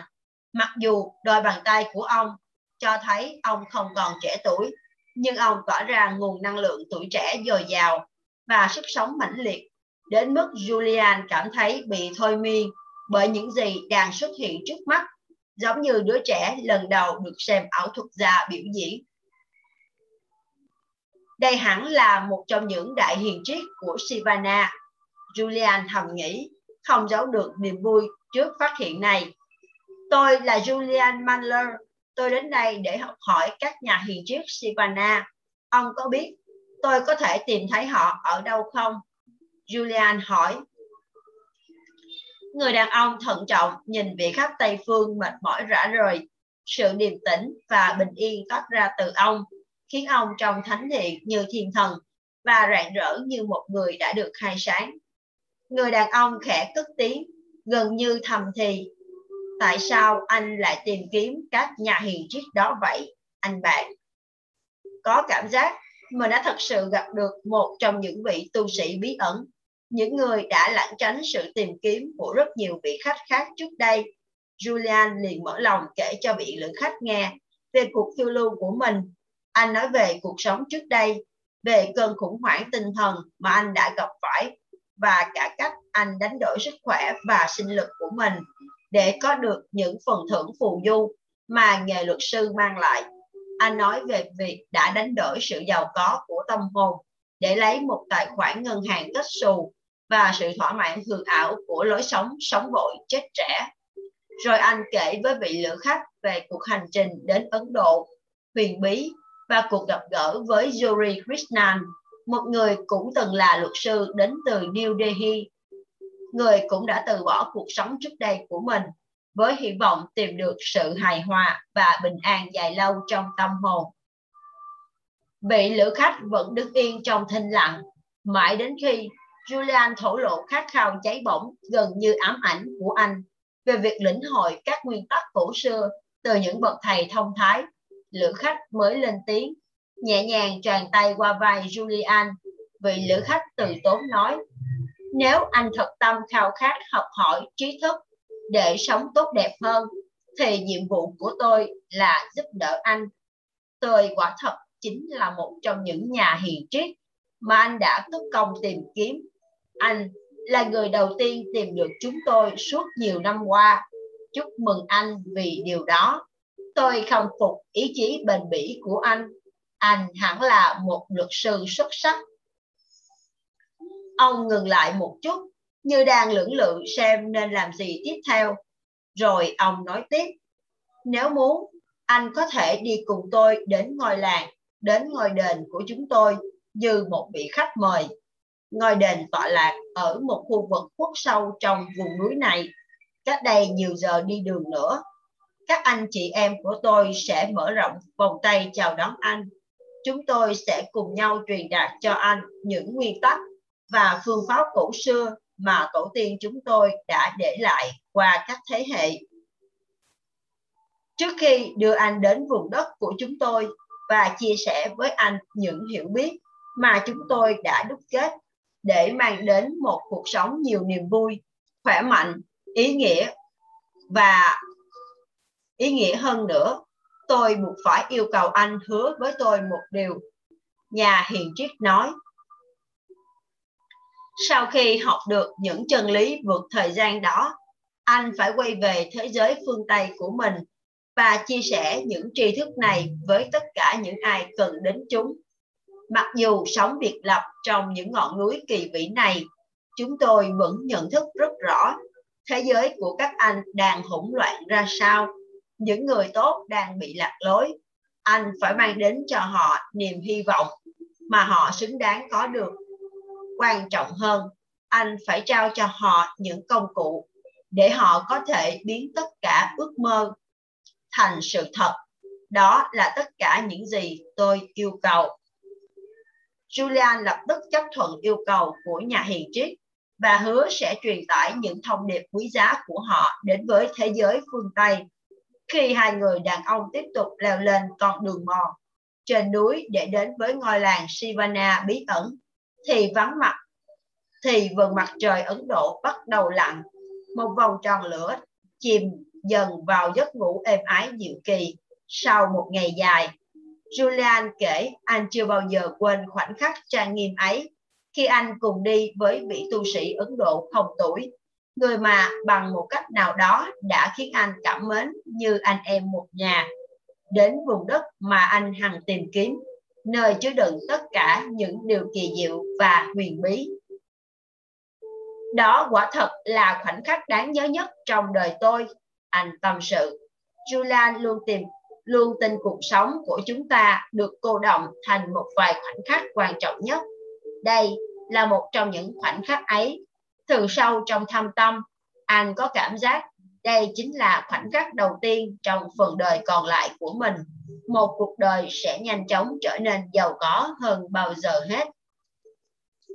[SPEAKER 1] mặc dù đôi bàn tay của ông cho thấy ông không còn trẻ tuổi, nhưng ông tỏa ra nguồn năng lượng tuổi trẻ dồi dào và sức sống mãnh liệt, đến mức Julian cảm thấy bị thôi miên bởi những gì đang xuất hiện trước mắt, giống như đứa trẻ lần đầu được xem ảo thuật gia biểu diễn. Đây hẳn là một trong những đại hiền triết của Sivana. Julian thầm nghĩ, không giấu được niềm vui trước phát hiện này. Tôi là Julian Mandler, tôi đến đây để học hỏi các nhà hiền triết Sivana. Ông có biết tôi có thể tìm thấy họ ở đâu không? Julian hỏi. Người đàn ông thận trọng nhìn vị khách Tây Phương mệt mỏi rã rời. Sự điềm tĩnh và bình yên toát ra từ ông, khiến ông trông thánh thiện như thiên thần và rạng rỡ như một người đã được khai sáng. Người đàn ông khẽ cất tiếng, gần như thầm thì tại sao anh lại tìm kiếm các nhà hiền triết đó vậy, anh bạn? Có cảm giác mình đã thật sự gặp được một trong những vị tu sĩ bí ẩn, những người đã lãng tránh sự tìm kiếm của rất nhiều vị khách khác trước đây. Julian liền mở lòng kể cho vị lữ khách nghe về cuộc phiêu lưu của mình. Anh nói về cuộc sống trước đây, về cơn khủng hoảng tinh thần mà anh đã gặp phải và cả cách anh đánh đổi sức khỏe và sinh lực của mình để có được những phần thưởng phù du mà nghề luật sư mang lại. Anh nói về việc đã đánh đổi sự giàu có của tâm hồn để lấy một tài khoản ngân hàng kết xù và sự thỏa mãn hư ảo của lối sống sống vội chết trẻ. Rồi anh kể với vị lữ khách về cuộc hành trình đến Ấn Độ, huyền bí và cuộc gặp gỡ với Yuri Krishnan, một người cũng từng là luật sư đến từ New Delhi người cũng đã từ bỏ cuộc sống trước đây của mình với hy vọng tìm được sự hài hòa và bình an dài lâu trong tâm hồn. Vị lữ khách vẫn đứng yên trong thinh lặng, mãi đến khi Julian thổ lộ khát khao cháy bỏng gần như ám ảnh của anh về việc lĩnh hội các nguyên tắc cổ xưa từ những bậc thầy thông thái. Lữ khách mới lên tiếng, nhẹ nhàng tràn tay qua vai Julian. Vị lữ khách từ tốn nói, nếu anh thật tâm khao khát học hỏi trí thức để sống tốt đẹp hơn, thì nhiệm vụ của tôi là giúp đỡ anh. Tôi quả thật chính là một trong những nhà hiền triết mà anh đã cất công tìm kiếm. Anh là người đầu tiên tìm được chúng tôi suốt nhiều năm qua. Chúc mừng anh vì điều đó. Tôi không phục ý chí bền bỉ của anh. Anh hẳn là một luật sư xuất sắc. Ông ngừng lại một chút, như đang lưỡng lự xem nên làm gì tiếp theo. Rồi ông nói tiếp, nếu muốn, anh có thể đi cùng tôi đến ngôi làng, đến ngôi đền của chúng tôi như một vị khách mời. Ngôi đền tọa lạc ở một khu vực khuất sâu trong vùng núi này, cách đây nhiều giờ đi đường nữa. Các anh chị em của tôi sẽ mở rộng vòng tay chào đón anh. Chúng tôi sẽ cùng nhau truyền đạt cho anh những nguyên tắc và phương pháp cổ xưa mà tổ tiên chúng tôi đã để lại qua các thế hệ. Trước khi đưa anh đến vùng đất của chúng tôi và chia sẻ với anh những hiểu biết mà chúng tôi đã đúc kết để mang đến một cuộc sống nhiều niềm vui, khỏe mạnh, ý nghĩa và ý nghĩa hơn nữa. Tôi buộc phải yêu cầu anh hứa với tôi một điều. Nhà hiền triết nói, sau khi học được những chân lý vượt thời gian đó, anh phải quay về thế giới phương Tây của mình và chia sẻ những tri thức này với tất cả những ai cần đến chúng. Mặc dù sống biệt lập trong những ngọn núi kỳ vĩ này, chúng tôi vẫn nhận thức rất rõ thế giới của các anh đang hỗn loạn ra sao. Những người tốt đang bị lạc lối. Anh phải mang đến cho họ niềm hy vọng mà họ xứng đáng có được. Quan trọng hơn, anh phải trao cho họ những công cụ để họ có thể biến tất cả ước mơ thành sự thật. Đó là tất cả những gì tôi yêu cầu. Julian lập tức chấp thuận yêu cầu của nhà hiền triết và hứa sẽ truyền tải những thông điệp quý giá của họ đến với thế giới phương Tây. Khi hai người đàn ông tiếp tục leo lên con đường mòn trên núi để đến với ngôi làng Sivana bí ẩn, thì vắng mặt, thì vầng mặt trời Ấn Độ bắt đầu lặn, một vòng tròn lửa chìm dần vào giấc ngủ êm ái dịu kỳ sau một ngày dài. Julian kể anh chưa bao giờ quên khoảnh khắc trang nghiêm ấy khi anh cùng đi với vị tu sĩ Ấn Độ không tuổi, người mà bằng một cách nào đó đã khiến anh cảm mến như anh em một nhà. Đến vùng đất mà anh hằng tìm kiếm, nơi chứa đựng tất cả những điều kỳ diệu và huyền bí. Đó quả thật là khoảnh khắc đáng nhớ nhất trong đời tôi anh tâm sự. Julian luôn tìm luôn tin cuộc sống của chúng ta được cô động thành một vài khoảnh khắc quan trọng nhất. Đây là một trong những khoảnh khắc ấy. Từ sâu trong thâm tâm, anh có cảm giác đây chính là khoảnh khắc đầu tiên trong phần đời còn lại của mình. Một cuộc đời sẽ nhanh chóng trở nên giàu có hơn bao giờ hết.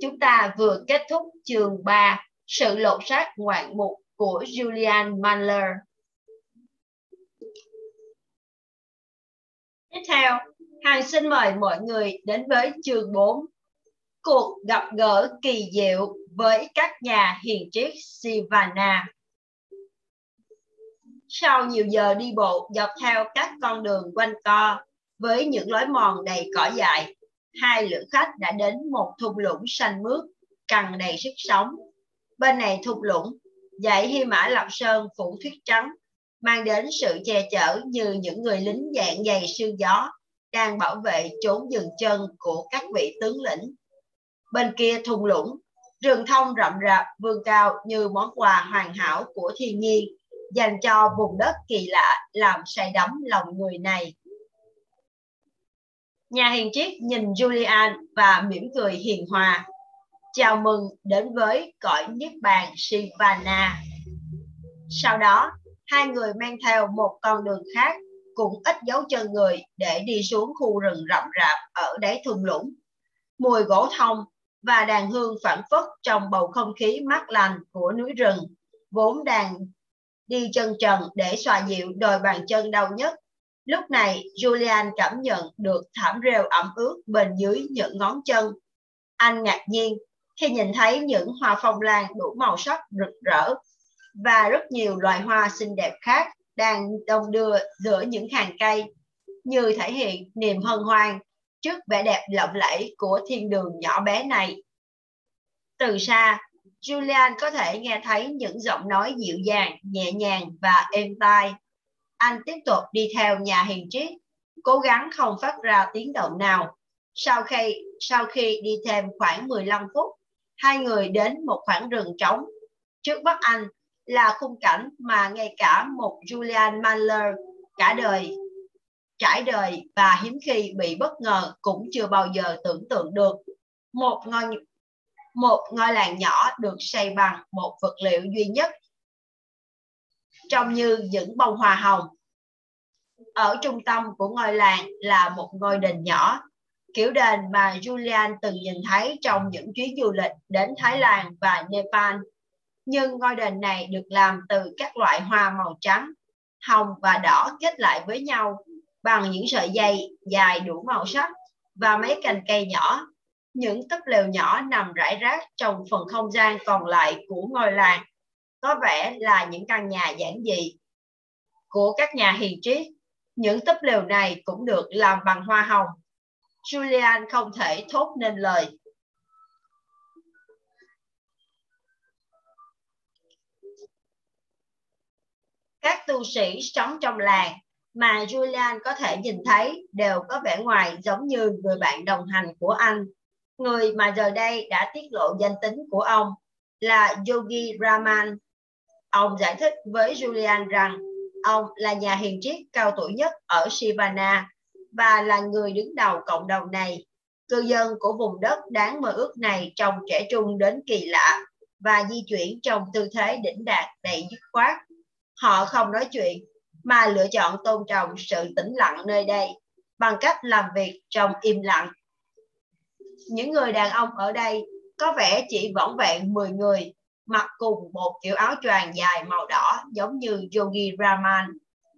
[SPEAKER 1] Chúng ta vừa kết thúc chương 3, sự lột xác ngoạn mục của Julian Mandler Tiếp theo, Hằng xin mời mọi người đến với chương 4. Cuộc gặp gỡ kỳ diệu với các nhà hiền triết Sivana. Sau nhiều giờ đi bộ dọc theo các con đường quanh co với những lối mòn đầy cỏ dại, hai lữ khách đã đến một thung lũng xanh mướt, cằn đầy sức sống. Bên này thung lũng, dãy Hy Mã Lạp Sơn phủ thuyết trắng mang đến sự che chở như những người lính dạng dày sương gió đang bảo vệ chốn dừng chân của các vị tướng lĩnh. Bên kia thung lũng, rừng thông rậm rạp vươn cao như món quà hoàn hảo của thiên nhiên dành cho vùng đất kỳ lạ làm say đắm lòng người này. Nhà hiền triết nhìn Julian và mỉm cười hiền hòa. Chào mừng đến với cõi Niết Bàn Sivana. Sau đó, hai người mang theo một con đường khác cũng ít dấu chân người để đi xuống khu rừng rậm rạp ở đáy thung lũng. Mùi gỗ thông và đàn hương phản phất trong bầu không khí mát lành của núi rừng, vốn đang đi chân trần để xoa dịu đôi bàn chân đau nhất. Lúc này, Julian cảm nhận được thảm rêu ẩm ướt bên dưới những ngón chân. Anh ngạc nhiên khi nhìn thấy những hoa phong lan đủ màu sắc rực rỡ và rất nhiều loài hoa xinh đẹp khác đang đông đưa giữa những hàng cây như thể hiện niềm hân hoan trước vẻ đẹp lộng lẫy của thiên đường nhỏ bé này. Từ xa, Julian có thể nghe thấy những giọng nói dịu dàng, nhẹ nhàng và êm tai. Anh tiếp tục đi theo nhà hiền triết, cố gắng không phát ra tiếng động nào. Sau khi, sau khi đi thêm khoảng 15 phút, hai người đến một khoảng rừng trống. Trước mắt anh là khung cảnh mà ngay cả một Julian Mahler cả đời trải đời và hiếm khi bị bất ngờ cũng chưa bao giờ tưởng tượng được. Một ngôi một ngôi làng nhỏ được xây bằng một vật liệu duy nhất trông như những bông hoa hồng. Ở trung tâm của ngôi làng là một ngôi đền nhỏ, kiểu đền mà Julian từng nhìn thấy trong những chuyến du lịch đến Thái Lan và Nepal nhưng ngôi đền này được làm từ các loại hoa màu trắng, hồng và đỏ kết lại với nhau bằng những sợi dây dài đủ màu sắc và mấy cành cây nhỏ. Những túp lều nhỏ nằm rải rác trong phần không gian còn lại của ngôi làng, có vẻ là những căn nhà giản dị của các nhà hiền triết. Những túp lều này cũng được làm bằng hoa hồng. Julian không thể thốt nên lời Các tu sĩ sống trong làng mà Julian có thể nhìn thấy đều có vẻ ngoài giống như người bạn đồng hành của anh. Người mà giờ đây đã tiết lộ danh tính của ông là Yogi Raman. Ông giải thích với Julian rằng ông là nhà hiền triết cao tuổi nhất ở Sivana và là người đứng đầu cộng đồng này. Cư dân của vùng đất đáng mơ ước này trông trẻ trung đến kỳ lạ và di chuyển trong tư thế đỉnh đạt đầy dứt khoát Họ không nói chuyện mà lựa chọn tôn trọng sự tĩnh lặng nơi đây bằng cách làm việc trong im lặng. Những người đàn ông ở đây có vẻ chỉ vỏn vẹn 10 người, mặc cùng một kiểu áo choàng dài màu đỏ giống như Yogi Raman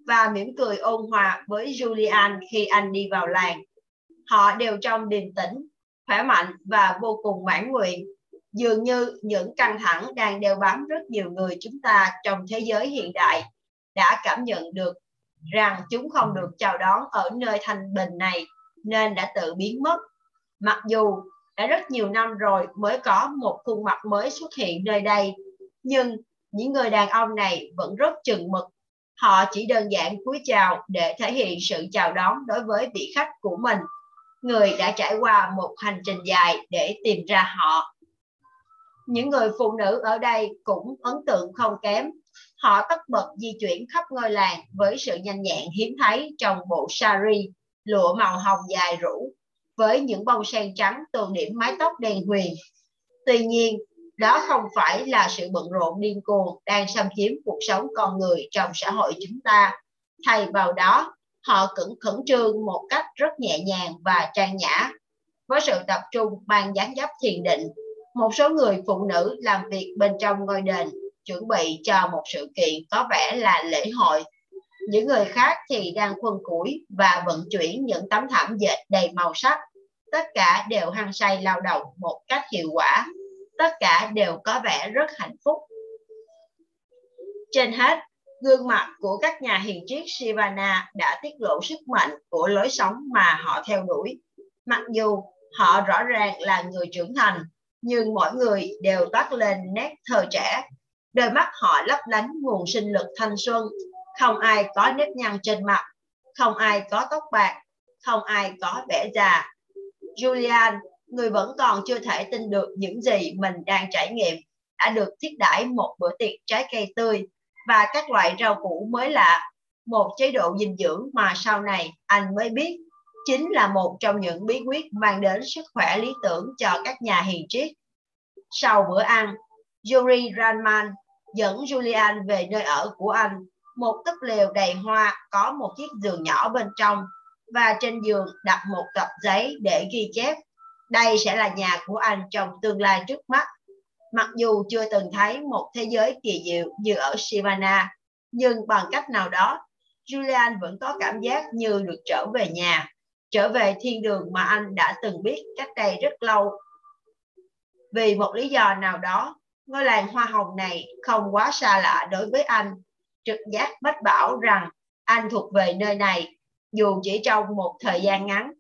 [SPEAKER 1] và mỉm cười ôn hòa với Julian khi anh đi vào làng. Họ đều trong điềm tĩnh, khỏe mạnh và vô cùng mãn nguyện dường như những căng thẳng đang đeo bám rất nhiều người chúng ta trong thế giới hiện đại đã cảm nhận được rằng chúng không được chào đón ở nơi thanh bình này nên đã tự biến mất. Mặc dù đã rất nhiều năm rồi mới có một khuôn mặt mới xuất hiện nơi đây, nhưng những người đàn ông này vẫn rất chừng mực. Họ chỉ đơn giản cúi chào để thể hiện sự chào đón đối với vị khách của mình, người đã trải qua một hành trình dài để tìm ra họ những người phụ nữ ở đây cũng ấn tượng không kém. Họ tất bật di chuyển khắp ngôi làng với sự nhanh nhẹn hiếm thấy trong bộ sari, lụa màu hồng dài rũ, với những bông sen trắng tô điểm mái tóc đen huyền. Tuy nhiên, đó không phải là sự bận rộn điên cuồng đang xâm chiếm cuộc sống con người trong xã hội chúng ta. Thay vào đó, họ cẩn khẩn trương một cách rất nhẹ nhàng và trang nhã, với sự tập trung mang dáng dấp thiền định một số người phụ nữ làm việc bên trong ngôi đền chuẩn bị cho một sự kiện có vẻ là lễ hội. Những người khác thì đang khuân củi và vận chuyển những tấm thảm dệt đầy màu sắc. Tất cả đều hăng say lao động một cách hiệu quả. Tất cả đều có vẻ rất hạnh phúc. Trên hết, gương mặt của các nhà hiền triết Sivana đã tiết lộ sức mạnh của lối sống mà họ theo đuổi. Mặc dù họ rõ ràng là người trưởng thành nhưng mỗi người đều toát lên nét thờ trẻ. Đôi mắt họ lấp lánh nguồn sinh lực thanh xuân, không ai có nếp nhăn trên mặt, không ai có tóc bạc, không ai có vẻ già. Julian, người vẫn còn chưa thể tin được những gì mình đang trải nghiệm, đã được thiết đãi một bữa tiệc trái cây tươi. Và các loại rau củ mới lạ, một chế độ dinh dưỡng mà sau này anh mới biết chính là một trong những bí quyết mang đến sức khỏe lý tưởng cho các nhà hiền triết. Sau bữa ăn, Yuri Ranman dẫn Julian về nơi ở của anh. Một túp lều đầy hoa có một chiếc giường nhỏ bên trong và trên giường đặt một tập giấy để ghi chép. Đây sẽ là nhà của anh trong tương lai trước mắt. Mặc dù chưa từng thấy một thế giới kỳ diệu như ở Sivana nhưng bằng cách nào đó Julian vẫn có cảm giác như được trở về nhà trở về thiên đường mà anh đã từng biết cách đây rất lâu vì một lý do nào đó, ngôi làng hoa hồng này không quá xa lạ đối với anh trực giác mách bảo rằng anh thuộc về nơi này, dù chỉ trong một thời gian ngắn.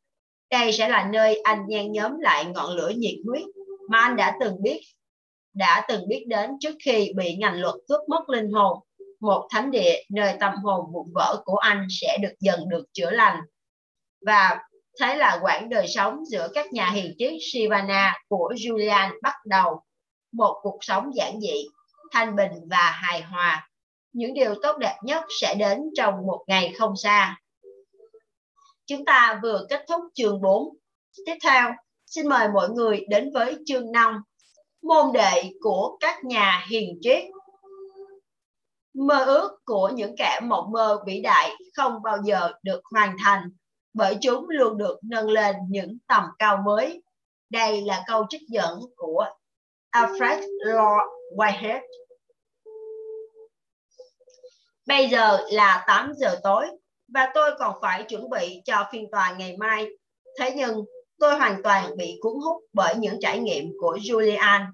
[SPEAKER 1] Đây sẽ là nơi anh nhen nhóm lại ngọn lửa nhiệt huyết mà anh đã từng biết, đã từng biết đến trước khi bị ngành luật cướp mất linh hồn. Một thánh địa nơi tâm hồn vụn vỡ của anh sẽ được dần được chữa lành. Và thế là quãng đời sống giữa các nhà hiền triết Sivana của Julian bắt đầu. Một cuộc sống giản dị, thanh bình và hài hòa. Những điều tốt đẹp nhất sẽ đến trong một ngày không xa. Chúng ta vừa kết thúc chương 4. Tiếp theo, xin mời mọi người đến với chương 5, môn đệ của các nhà hiền triết. Mơ ước của những kẻ mộng mơ vĩ đại không bao giờ được hoàn thành bởi chúng luôn được nâng lên những tầm cao mới. Đây là câu trích dẫn của Alfred Lord Whitehead. Bây giờ là 8 giờ tối và tôi còn phải chuẩn bị cho phiên tòa ngày mai. Thế nhưng tôi hoàn toàn bị cuốn hút bởi những trải nghiệm của Julian,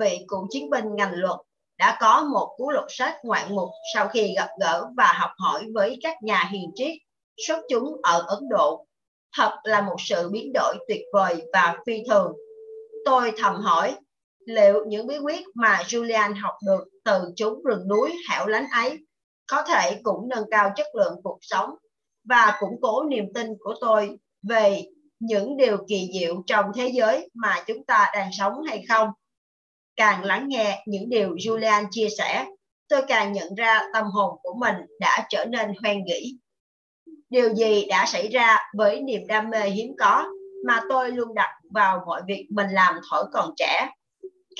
[SPEAKER 1] vị cựu chiến binh ngành luật đã có một cú lục sách ngoạn mục sau khi gặp gỡ và học hỏi với các nhà hiền triết xuất chúng ở Ấn Độ. Thật là một sự biến đổi tuyệt vời và phi thường. Tôi thầm hỏi, liệu những bí quyết mà Julian học được từ chúng rừng núi hẻo lánh ấy có thể cũng nâng cao chất lượng cuộc sống và củng cố niềm tin của tôi về những điều kỳ diệu trong thế giới mà chúng ta đang sống hay không. Càng lắng nghe những điều Julian chia sẻ, tôi càng nhận ra tâm hồn của mình đã trở nên hoen nghĩ. Điều gì đã xảy ra với niềm đam mê hiếm có mà tôi luôn đặt vào mọi việc mình làm thổi còn trẻ.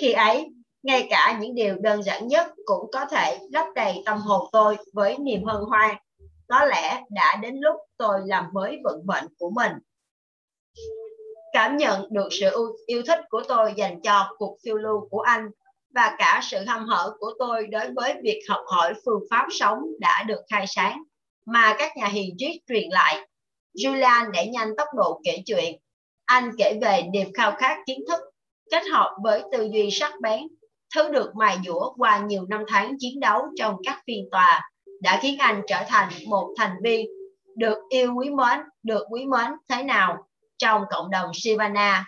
[SPEAKER 1] Khi ấy, ngay cả những điều đơn giản nhất cũng có thể lấp đầy tâm hồn tôi với niềm hân hoan. Có lẽ đã đến lúc tôi làm mới vận mệnh của mình. Cảm nhận được sự yêu thích của tôi dành cho cuộc phiêu lưu của anh và cả sự hâm hở của tôi đối với việc học hỏi phương pháp sống đã được khai sáng mà các nhà hiền triết truyền lại. Julian đẩy nhanh tốc độ kể chuyện. Anh kể về niềm khao khát kiến thức kết hợp với tư duy sắc bén, thứ được mài dũa qua nhiều năm tháng chiến đấu trong các phiên tòa đã khiến anh trở thành một thành viên được yêu quý mến, được quý mến thế nào trong cộng đồng Sivana.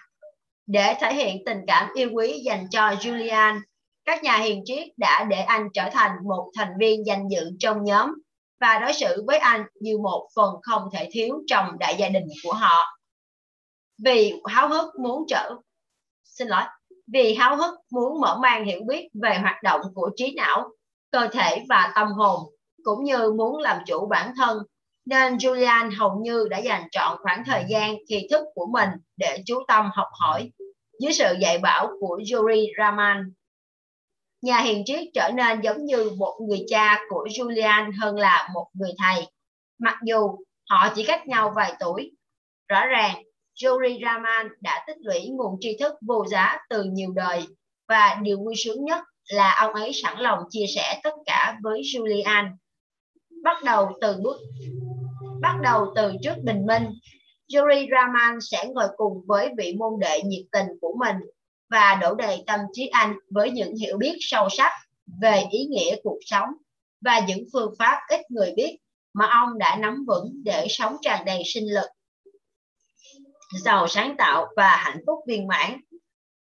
[SPEAKER 1] Để thể hiện tình cảm yêu quý dành cho Julian, các nhà hiền triết đã để anh trở thành một thành viên danh dự trong nhóm và đối xử với anh như một phần không thể thiếu trong đại gia đình của họ. Vì háo hức muốn trở xin lỗi, vì háo hức muốn mở mang hiểu biết về hoạt động của trí não, cơ thể và tâm hồn cũng như muốn làm chủ bản thân nên Julian hầu như đã dành trọn khoảng thời gian kỳ thức của mình để chú tâm học hỏi dưới sự dạy bảo của Yuri Raman. Nhà hiền triết trở nên giống như một người cha của Julian hơn là một người thầy, mặc dù họ chỉ cách nhau vài tuổi. Rõ ràng, Yuri Raman đã tích lũy nguồn tri thức vô giá từ nhiều đời và điều vui sướng nhất là ông ấy sẵn lòng chia sẻ tất cả với Julian bắt đầu từ bước bắt đầu từ trước bình minh Yuri Raman sẽ ngồi cùng với vị môn đệ nhiệt tình của mình và đổ đầy tâm trí anh với những hiểu biết sâu sắc về ý nghĩa cuộc sống và những phương pháp ít người biết mà ông đã nắm vững để sống tràn đầy sinh lực, giàu sáng tạo và hạnh phúc viên mãn.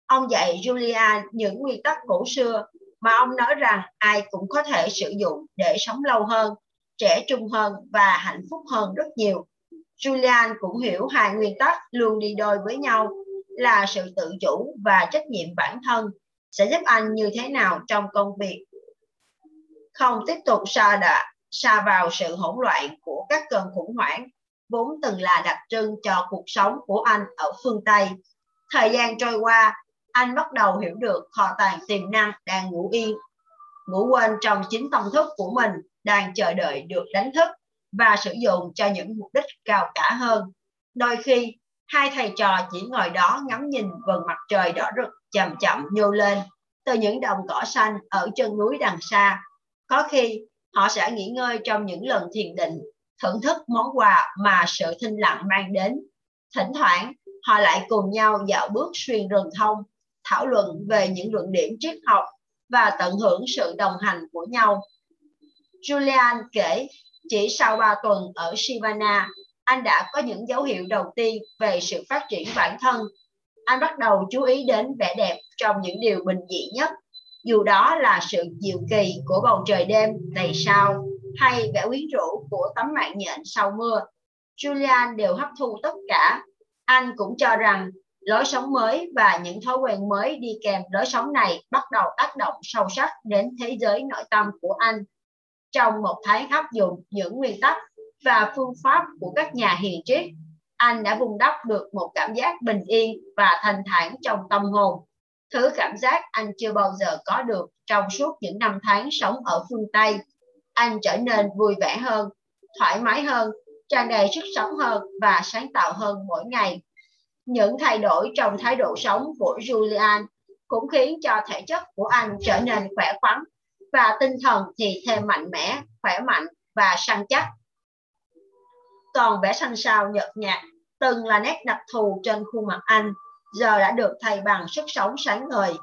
[SPEAKER 1] Ông dạy Julia những nguyên tắc cổ xưa mà ông nói rằng ai cũng có thể sử dụng để sống lâu hơn trẻ trung hơn và hạnh phúc hơn rất nhiều. Julian cũng hiểu hai nguyên tắc luôn đi đôi với nhau là sự tự chủ và trách nhiệm bản thân sẽ giúp anh như thế nào trong công việc. Không tiếp tục xa đà, xa vào sự hỗn loạn của các cơn khủng hoảng vốn từng là đặc trưng cho cuộc sống của anh ở phương Tây. Thời gian trôi qua, anh bắt đầu hiểu được kho tàng tiềm năng đang ngủ yên, ngủ quên trong chính tâm thức của mình đang chờ đợi được đánh thức và sử dụng cho những mục đích cao cả hơn. Đôi khi, hai thầy trò chỉ ngồi đó ngắm nhìn vầng mặt trời đỏ rực chậm chậm nhô lên từ những đồng cỏ xanh ở chân núi đằng xa. Có khi, họ sẽ nghỉ ngơi trong những lần thiền định, thưởng thức món quà mà sự thinh lặng mang đến. Thỉnh thoảng, họ lại cùng nhau dạo bước xuyên rừng thông, thảo luận về những luận điểm triết học và tận hưởng sự đồng hành của nhau. Julian kể, chỉ sau 3 tuần ở Sivana, anh đã có những dấu hiệu đầu tiên về sự phát triển bản thân. Anh bắt đầu chú ý đến vẻ đẹp trong những điều bình dị nhất, dù đó là sự diệu kỳ của bầu trời đêm đầy sao hay vẻ quyến rũ của tấm mạng nhện sau mưa. Julian đều hấp thu tất cả. Anh cũng cho rằng lối sống mới và những thói quen mới đi kèm lối sống này bắt đầu tác động sâu sắc đến thế giới nội tâm của anh. Trong một tháng áp dụng những nguyên tắc và phương pháp của các nhà hiền triết, anh đã vun đắp được một cảm giác bình yên và thanh thản trong tâm hồn. Thứ cảm giác anh chưa bao giờ có được trong suốt những năm tháng sống ở phương Tây. Anh trở nên vui vẻ hơn, thoải mái hơn, tràn đầy sức sống hơn và sáng tạo hơn mỗi ngày. Những thay đổi trong thái độ sống của Julian cũng khiến cho thể chất của anh trở nên khỏe khoắn và tinh thần thì thêm mạnh mẽ, khỏe mạnh và săn chắc. Còn vẻ xanh xao nhợt nhạt từng là nét đặc thù trên khuôn mặt anh, giờ đã được thay bằng sức sống sáng ngời.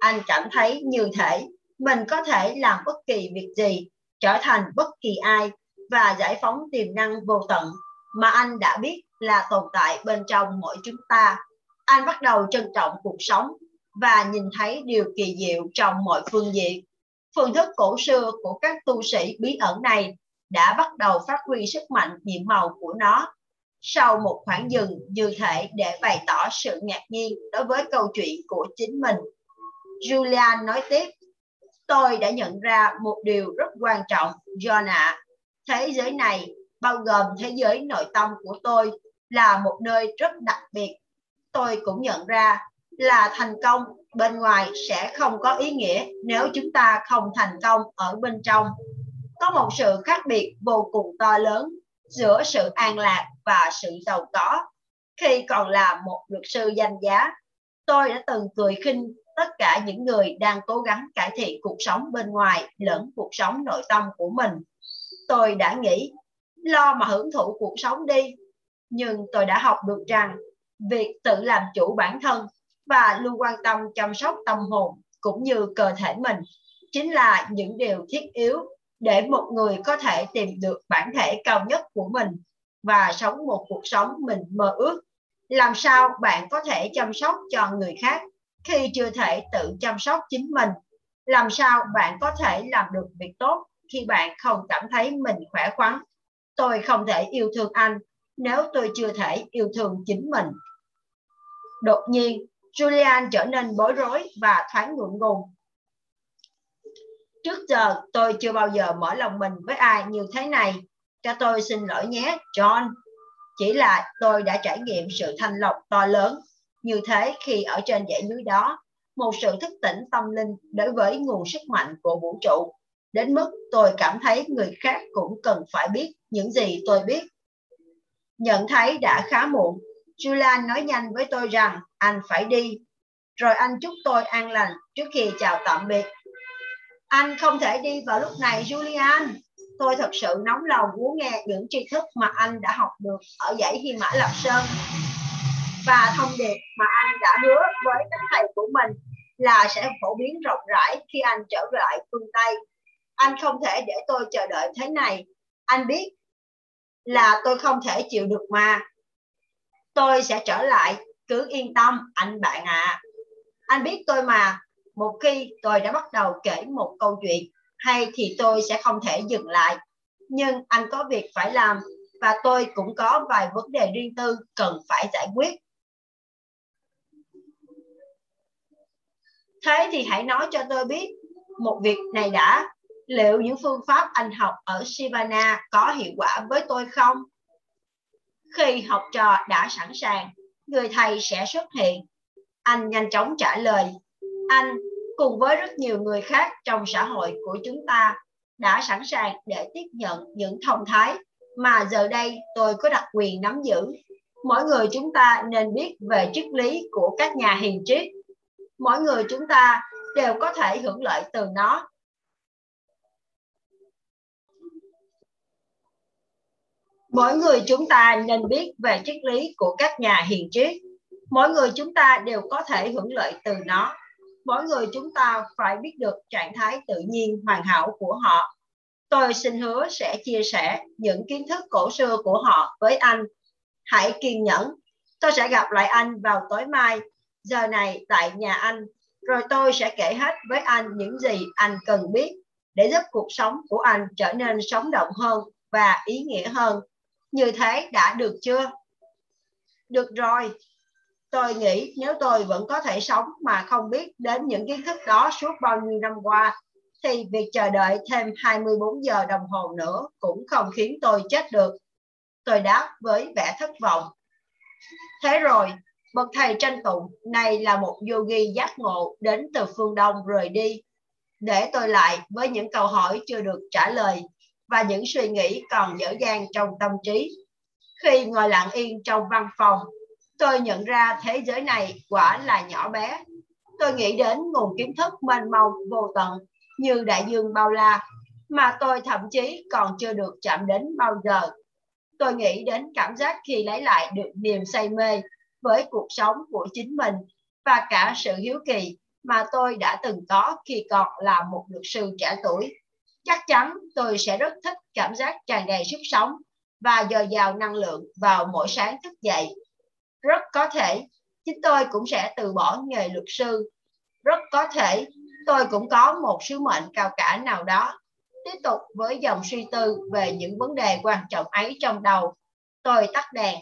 [SPEAKER 1] Anh cảm thấy như thể mình có thể làm bất kỳ việc gì, trở thành bất kỳ ai và giải phóng tiềm năng vô tận mà anh đã biết là tồn tại bên trong mỗi chúng ta. Anh bắt đầu trân trọng cuộc sống và nhìn thấy điều kỳ diệu trong mọi phương diện. Phương thức cổ xưa của các tu sĩ bí ẩn này đã bắt đầu phát huy sức mạnh nhiệm màu của nó. Sau một khoảng dừng như thể để bày tỏ sự ngạc nhiên đối với câu chuyện của chính mình. Julian nói tiếp, tôi đã nhận ra một điều rất quan trọng, John ạ. Thế giới này, bao gồm thế giới nội tâm của tôi, là một nơi rất đặc biệt. Tôi cũng nhận ra là thành công bên ngoài sẽ không có ý nghĩa nếu chúng ta không thành công ở bên trong có một sự khác biệt vô cùng to lớn giữa sự an lạc và sự giàu có. Khi còn là một luật sư danh giá, tôi đã từng cười khinh tất cả những người đang cố gắng cải thiện cuộc sống bên ngoài lẫn cuộc sống nội tâm của mình. Tôi đã nghĩ, lo mà hưởng thụ cuộc sống đi. Nhưng tôi đã học được rằng, việc tự làm chủ bản thân và luôn quan tâm chăm sóc tâm hồn cũng như cơ thể mình chính là những điều thiết yếu để một người có thể tìm được bản thể cao nhất của mình và sống một cuộc sống mình mơ ước. Làm sao bạn có thể chăm sóc cho người khác khi chưa thể tự chăm sóc chính mình? Làm sao bạn có thể làm được việc tốt khi bạn không cảm thấy mình khỏe khoắn? Tôi không thể yêu thương anh nếu tôi chưa thể yêu thương chính mình. Đột nhiên, Julian trở nên bối rối và thoáng ngượng ngùng Trước giờ tôi chưa bao giờ mở lòng mình với ai như thế này. Cho tôi xin lỗi nhé, John. Chỉ là tôi đã trải nghiệm sự thanh lọc to lớn như thế khi ở trên dãy núi đó. Một sự thức tỉnh tâm linh đối với nguồn sức mạnh của vũ trụ. Đến mức tôi cảm thấy người khác cũng cần phải biết những gì tôi biết. Nhận thấy đã khá muộn, Julian nói nhanh với tôi rằng anh phải đi. Rồi anh chúc tôi an lành trước khi chào tạm biệt anh không thể đi vào lúc này Julian. Tôi thật sự nóng lòng muốn nghe những tri thức mà anh đã học được ở dãy Hy Mã Lạp Sơn. Và thông điệp mà anh đã hứa với các thầy của mình là sẽ phổ biến rộng rãi khi anh trở lại phương Tây. Anh không thể để tôi chờ đợi thế này. Anh biết là tôi không thể chịu được mà. Tôi sẽ trở lại, cứ yên tâm anh bạn ạ. À. Anh biết tôi mà, một khi tôi đã bắt đầu kể một câu chuyện, hay thì tôi sẽ không thể dừng lại. Nhưng anh có việc phải làm và tôi cũng có vài vấn đề riêng tư cần phải giải quyết. Thế thì hãy nói cho tôi biết, một việc này đã, liệu những phương pháp anh học ở Sivana có hiệu quả với tôi không? Khi học trò đã sẵn sàng, người thầy sẽ xuất hiện. Anh nhanh chóng trả lời anh cùng với rất nhiều người khác trong xã hội của chúng ta đã sẵn sàng để tiếp nhận những thông thái mà giờ đây tôi có đặc quyền nắm giữ. Mỗi người chúng ta nên biết về triết lý của các nhà hiền triết. Mỗi người chúng ta đều có thể hưởng lợi từ nó. Mỗi người chúng ta nên biết về triết lý của các nhà hiền triết. Mỗi người chúng ta đều có thể hưởng lợi từ nó. Mỗi người chúng ta phải biết được trạng thái tự nhiên hoàn hảo của họ Tôi xin hứa sẽ chia sẻ những kiến thức cổ xưa của họ với anh. Hãy kiên nhẫn. Tôi sẽ gặp lại anh vào tối mai, giờ này tại nhà anh. Rồi tôi sẽ kể hết với anh những gì anh cần biết để giúp cuộc sống của anh trở nên sống động hơn và ý nghĩa hơn. Như thế đã được chưa? Được rồi. Tôi nghĩ nếu tôi vẫn có thể sống mà không biết đến những kiến thức đó suốt bao nhiêu năm qua thì việc chờ đợi thêm 24 giờ đồng hồ nữa cũng không khiến tôi chết được. Tôi đáp với vẻ thất vọng. Thế rồi, bậc thầy tranh tụng này là một yogi giác ngộ đến từ phương Đông rời đi. Để tôi lại với những câu hỏi chưa được trả lời và những suy nghĩ còn dở dang trong tâm trí. Khi ngồi lặng yên trong văn phòng, tôi nhận ra thế giới này quả là nhỏ bé. Tôi nghĩ đến nguồn kiến thức mênh mông vô tận như đại dương bao la mà tôi thậm chí còn chưa được chạm đến bao giờ. Tôi nghĩ đến cảm giác khi lấy lại được niềm say mê với cuộc sống của chính mình và cả sự hiếu kỳ mà tôi đã từng có khi còn là một luật sư trẻ tuổi. Chắc chắn tôi sẽ rất thích cảm giác tràn đầy sức sống và dồi dào năng lượng vào mỗi sáng thức dậy. Rất có thể chính tôi cũng sẽ từ bỏ nghề luật sư. Rất có thể tôi cũng có một sứ mệnh cao cả nào đó. Tiếp tục với dòng suy tư về những vấn đề quan trọng ấy trong đầu, tôi tắt đèn,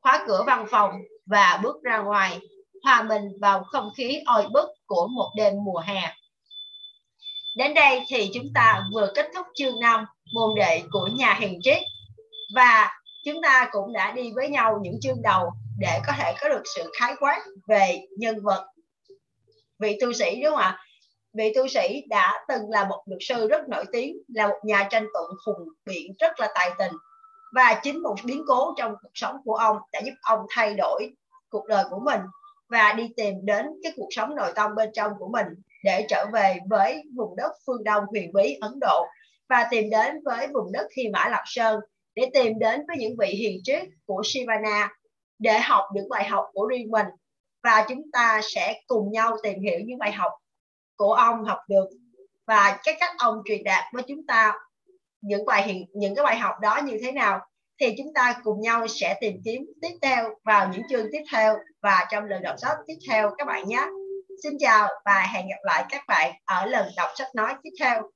[SPEAKER 1] khóa cửa văn phòng và bước ra ngoài, hòa mình vào không khí oi bức của một đêm mùa hè. Đến đây thì chúng ta vừa kết thúc chương 5 môn đệ của nhà hiền triết và chúng ta cũng đã đi với nhau những chương đầu để có thể có được sự khái quát về nhân vật. Vị tu sĩ, đúng không ạ? Vị tu sĩ đã từng là một luật sư rất nổi tiếng, là một nhà tranh tụng hùng biện rất là tài tình và chính một biến cố trong cuộc sống của ông đã giúp ông thay đổi cuộc đời của mình và đi tìm đến cái cuộc sống nội tâm bên trong của mình để trở về với vùng đất phương Đông huyền bí Ấn Độ và tìm đến với vùng đất Hy Mã Lạp Sơn để tìm đến với những vị hiền triết của Shivana để học những bài học của riêng mình và chúng ta sẽ cùng nhau tìm hiểu những bài học của ông học được và cái cách ông truyền đạt với chúng ta những bài hiện những cái bài học đó như thế nào, thì chúng ta cùng nhau sẽ tìm kiếm tiếp theo vào những chương tiếp theo và trong lần đọc sách tiếp theo, các bạn nhé. Xin chào và hẹn gặp lại các bạn ở lần đọc sách nói tiếp theo.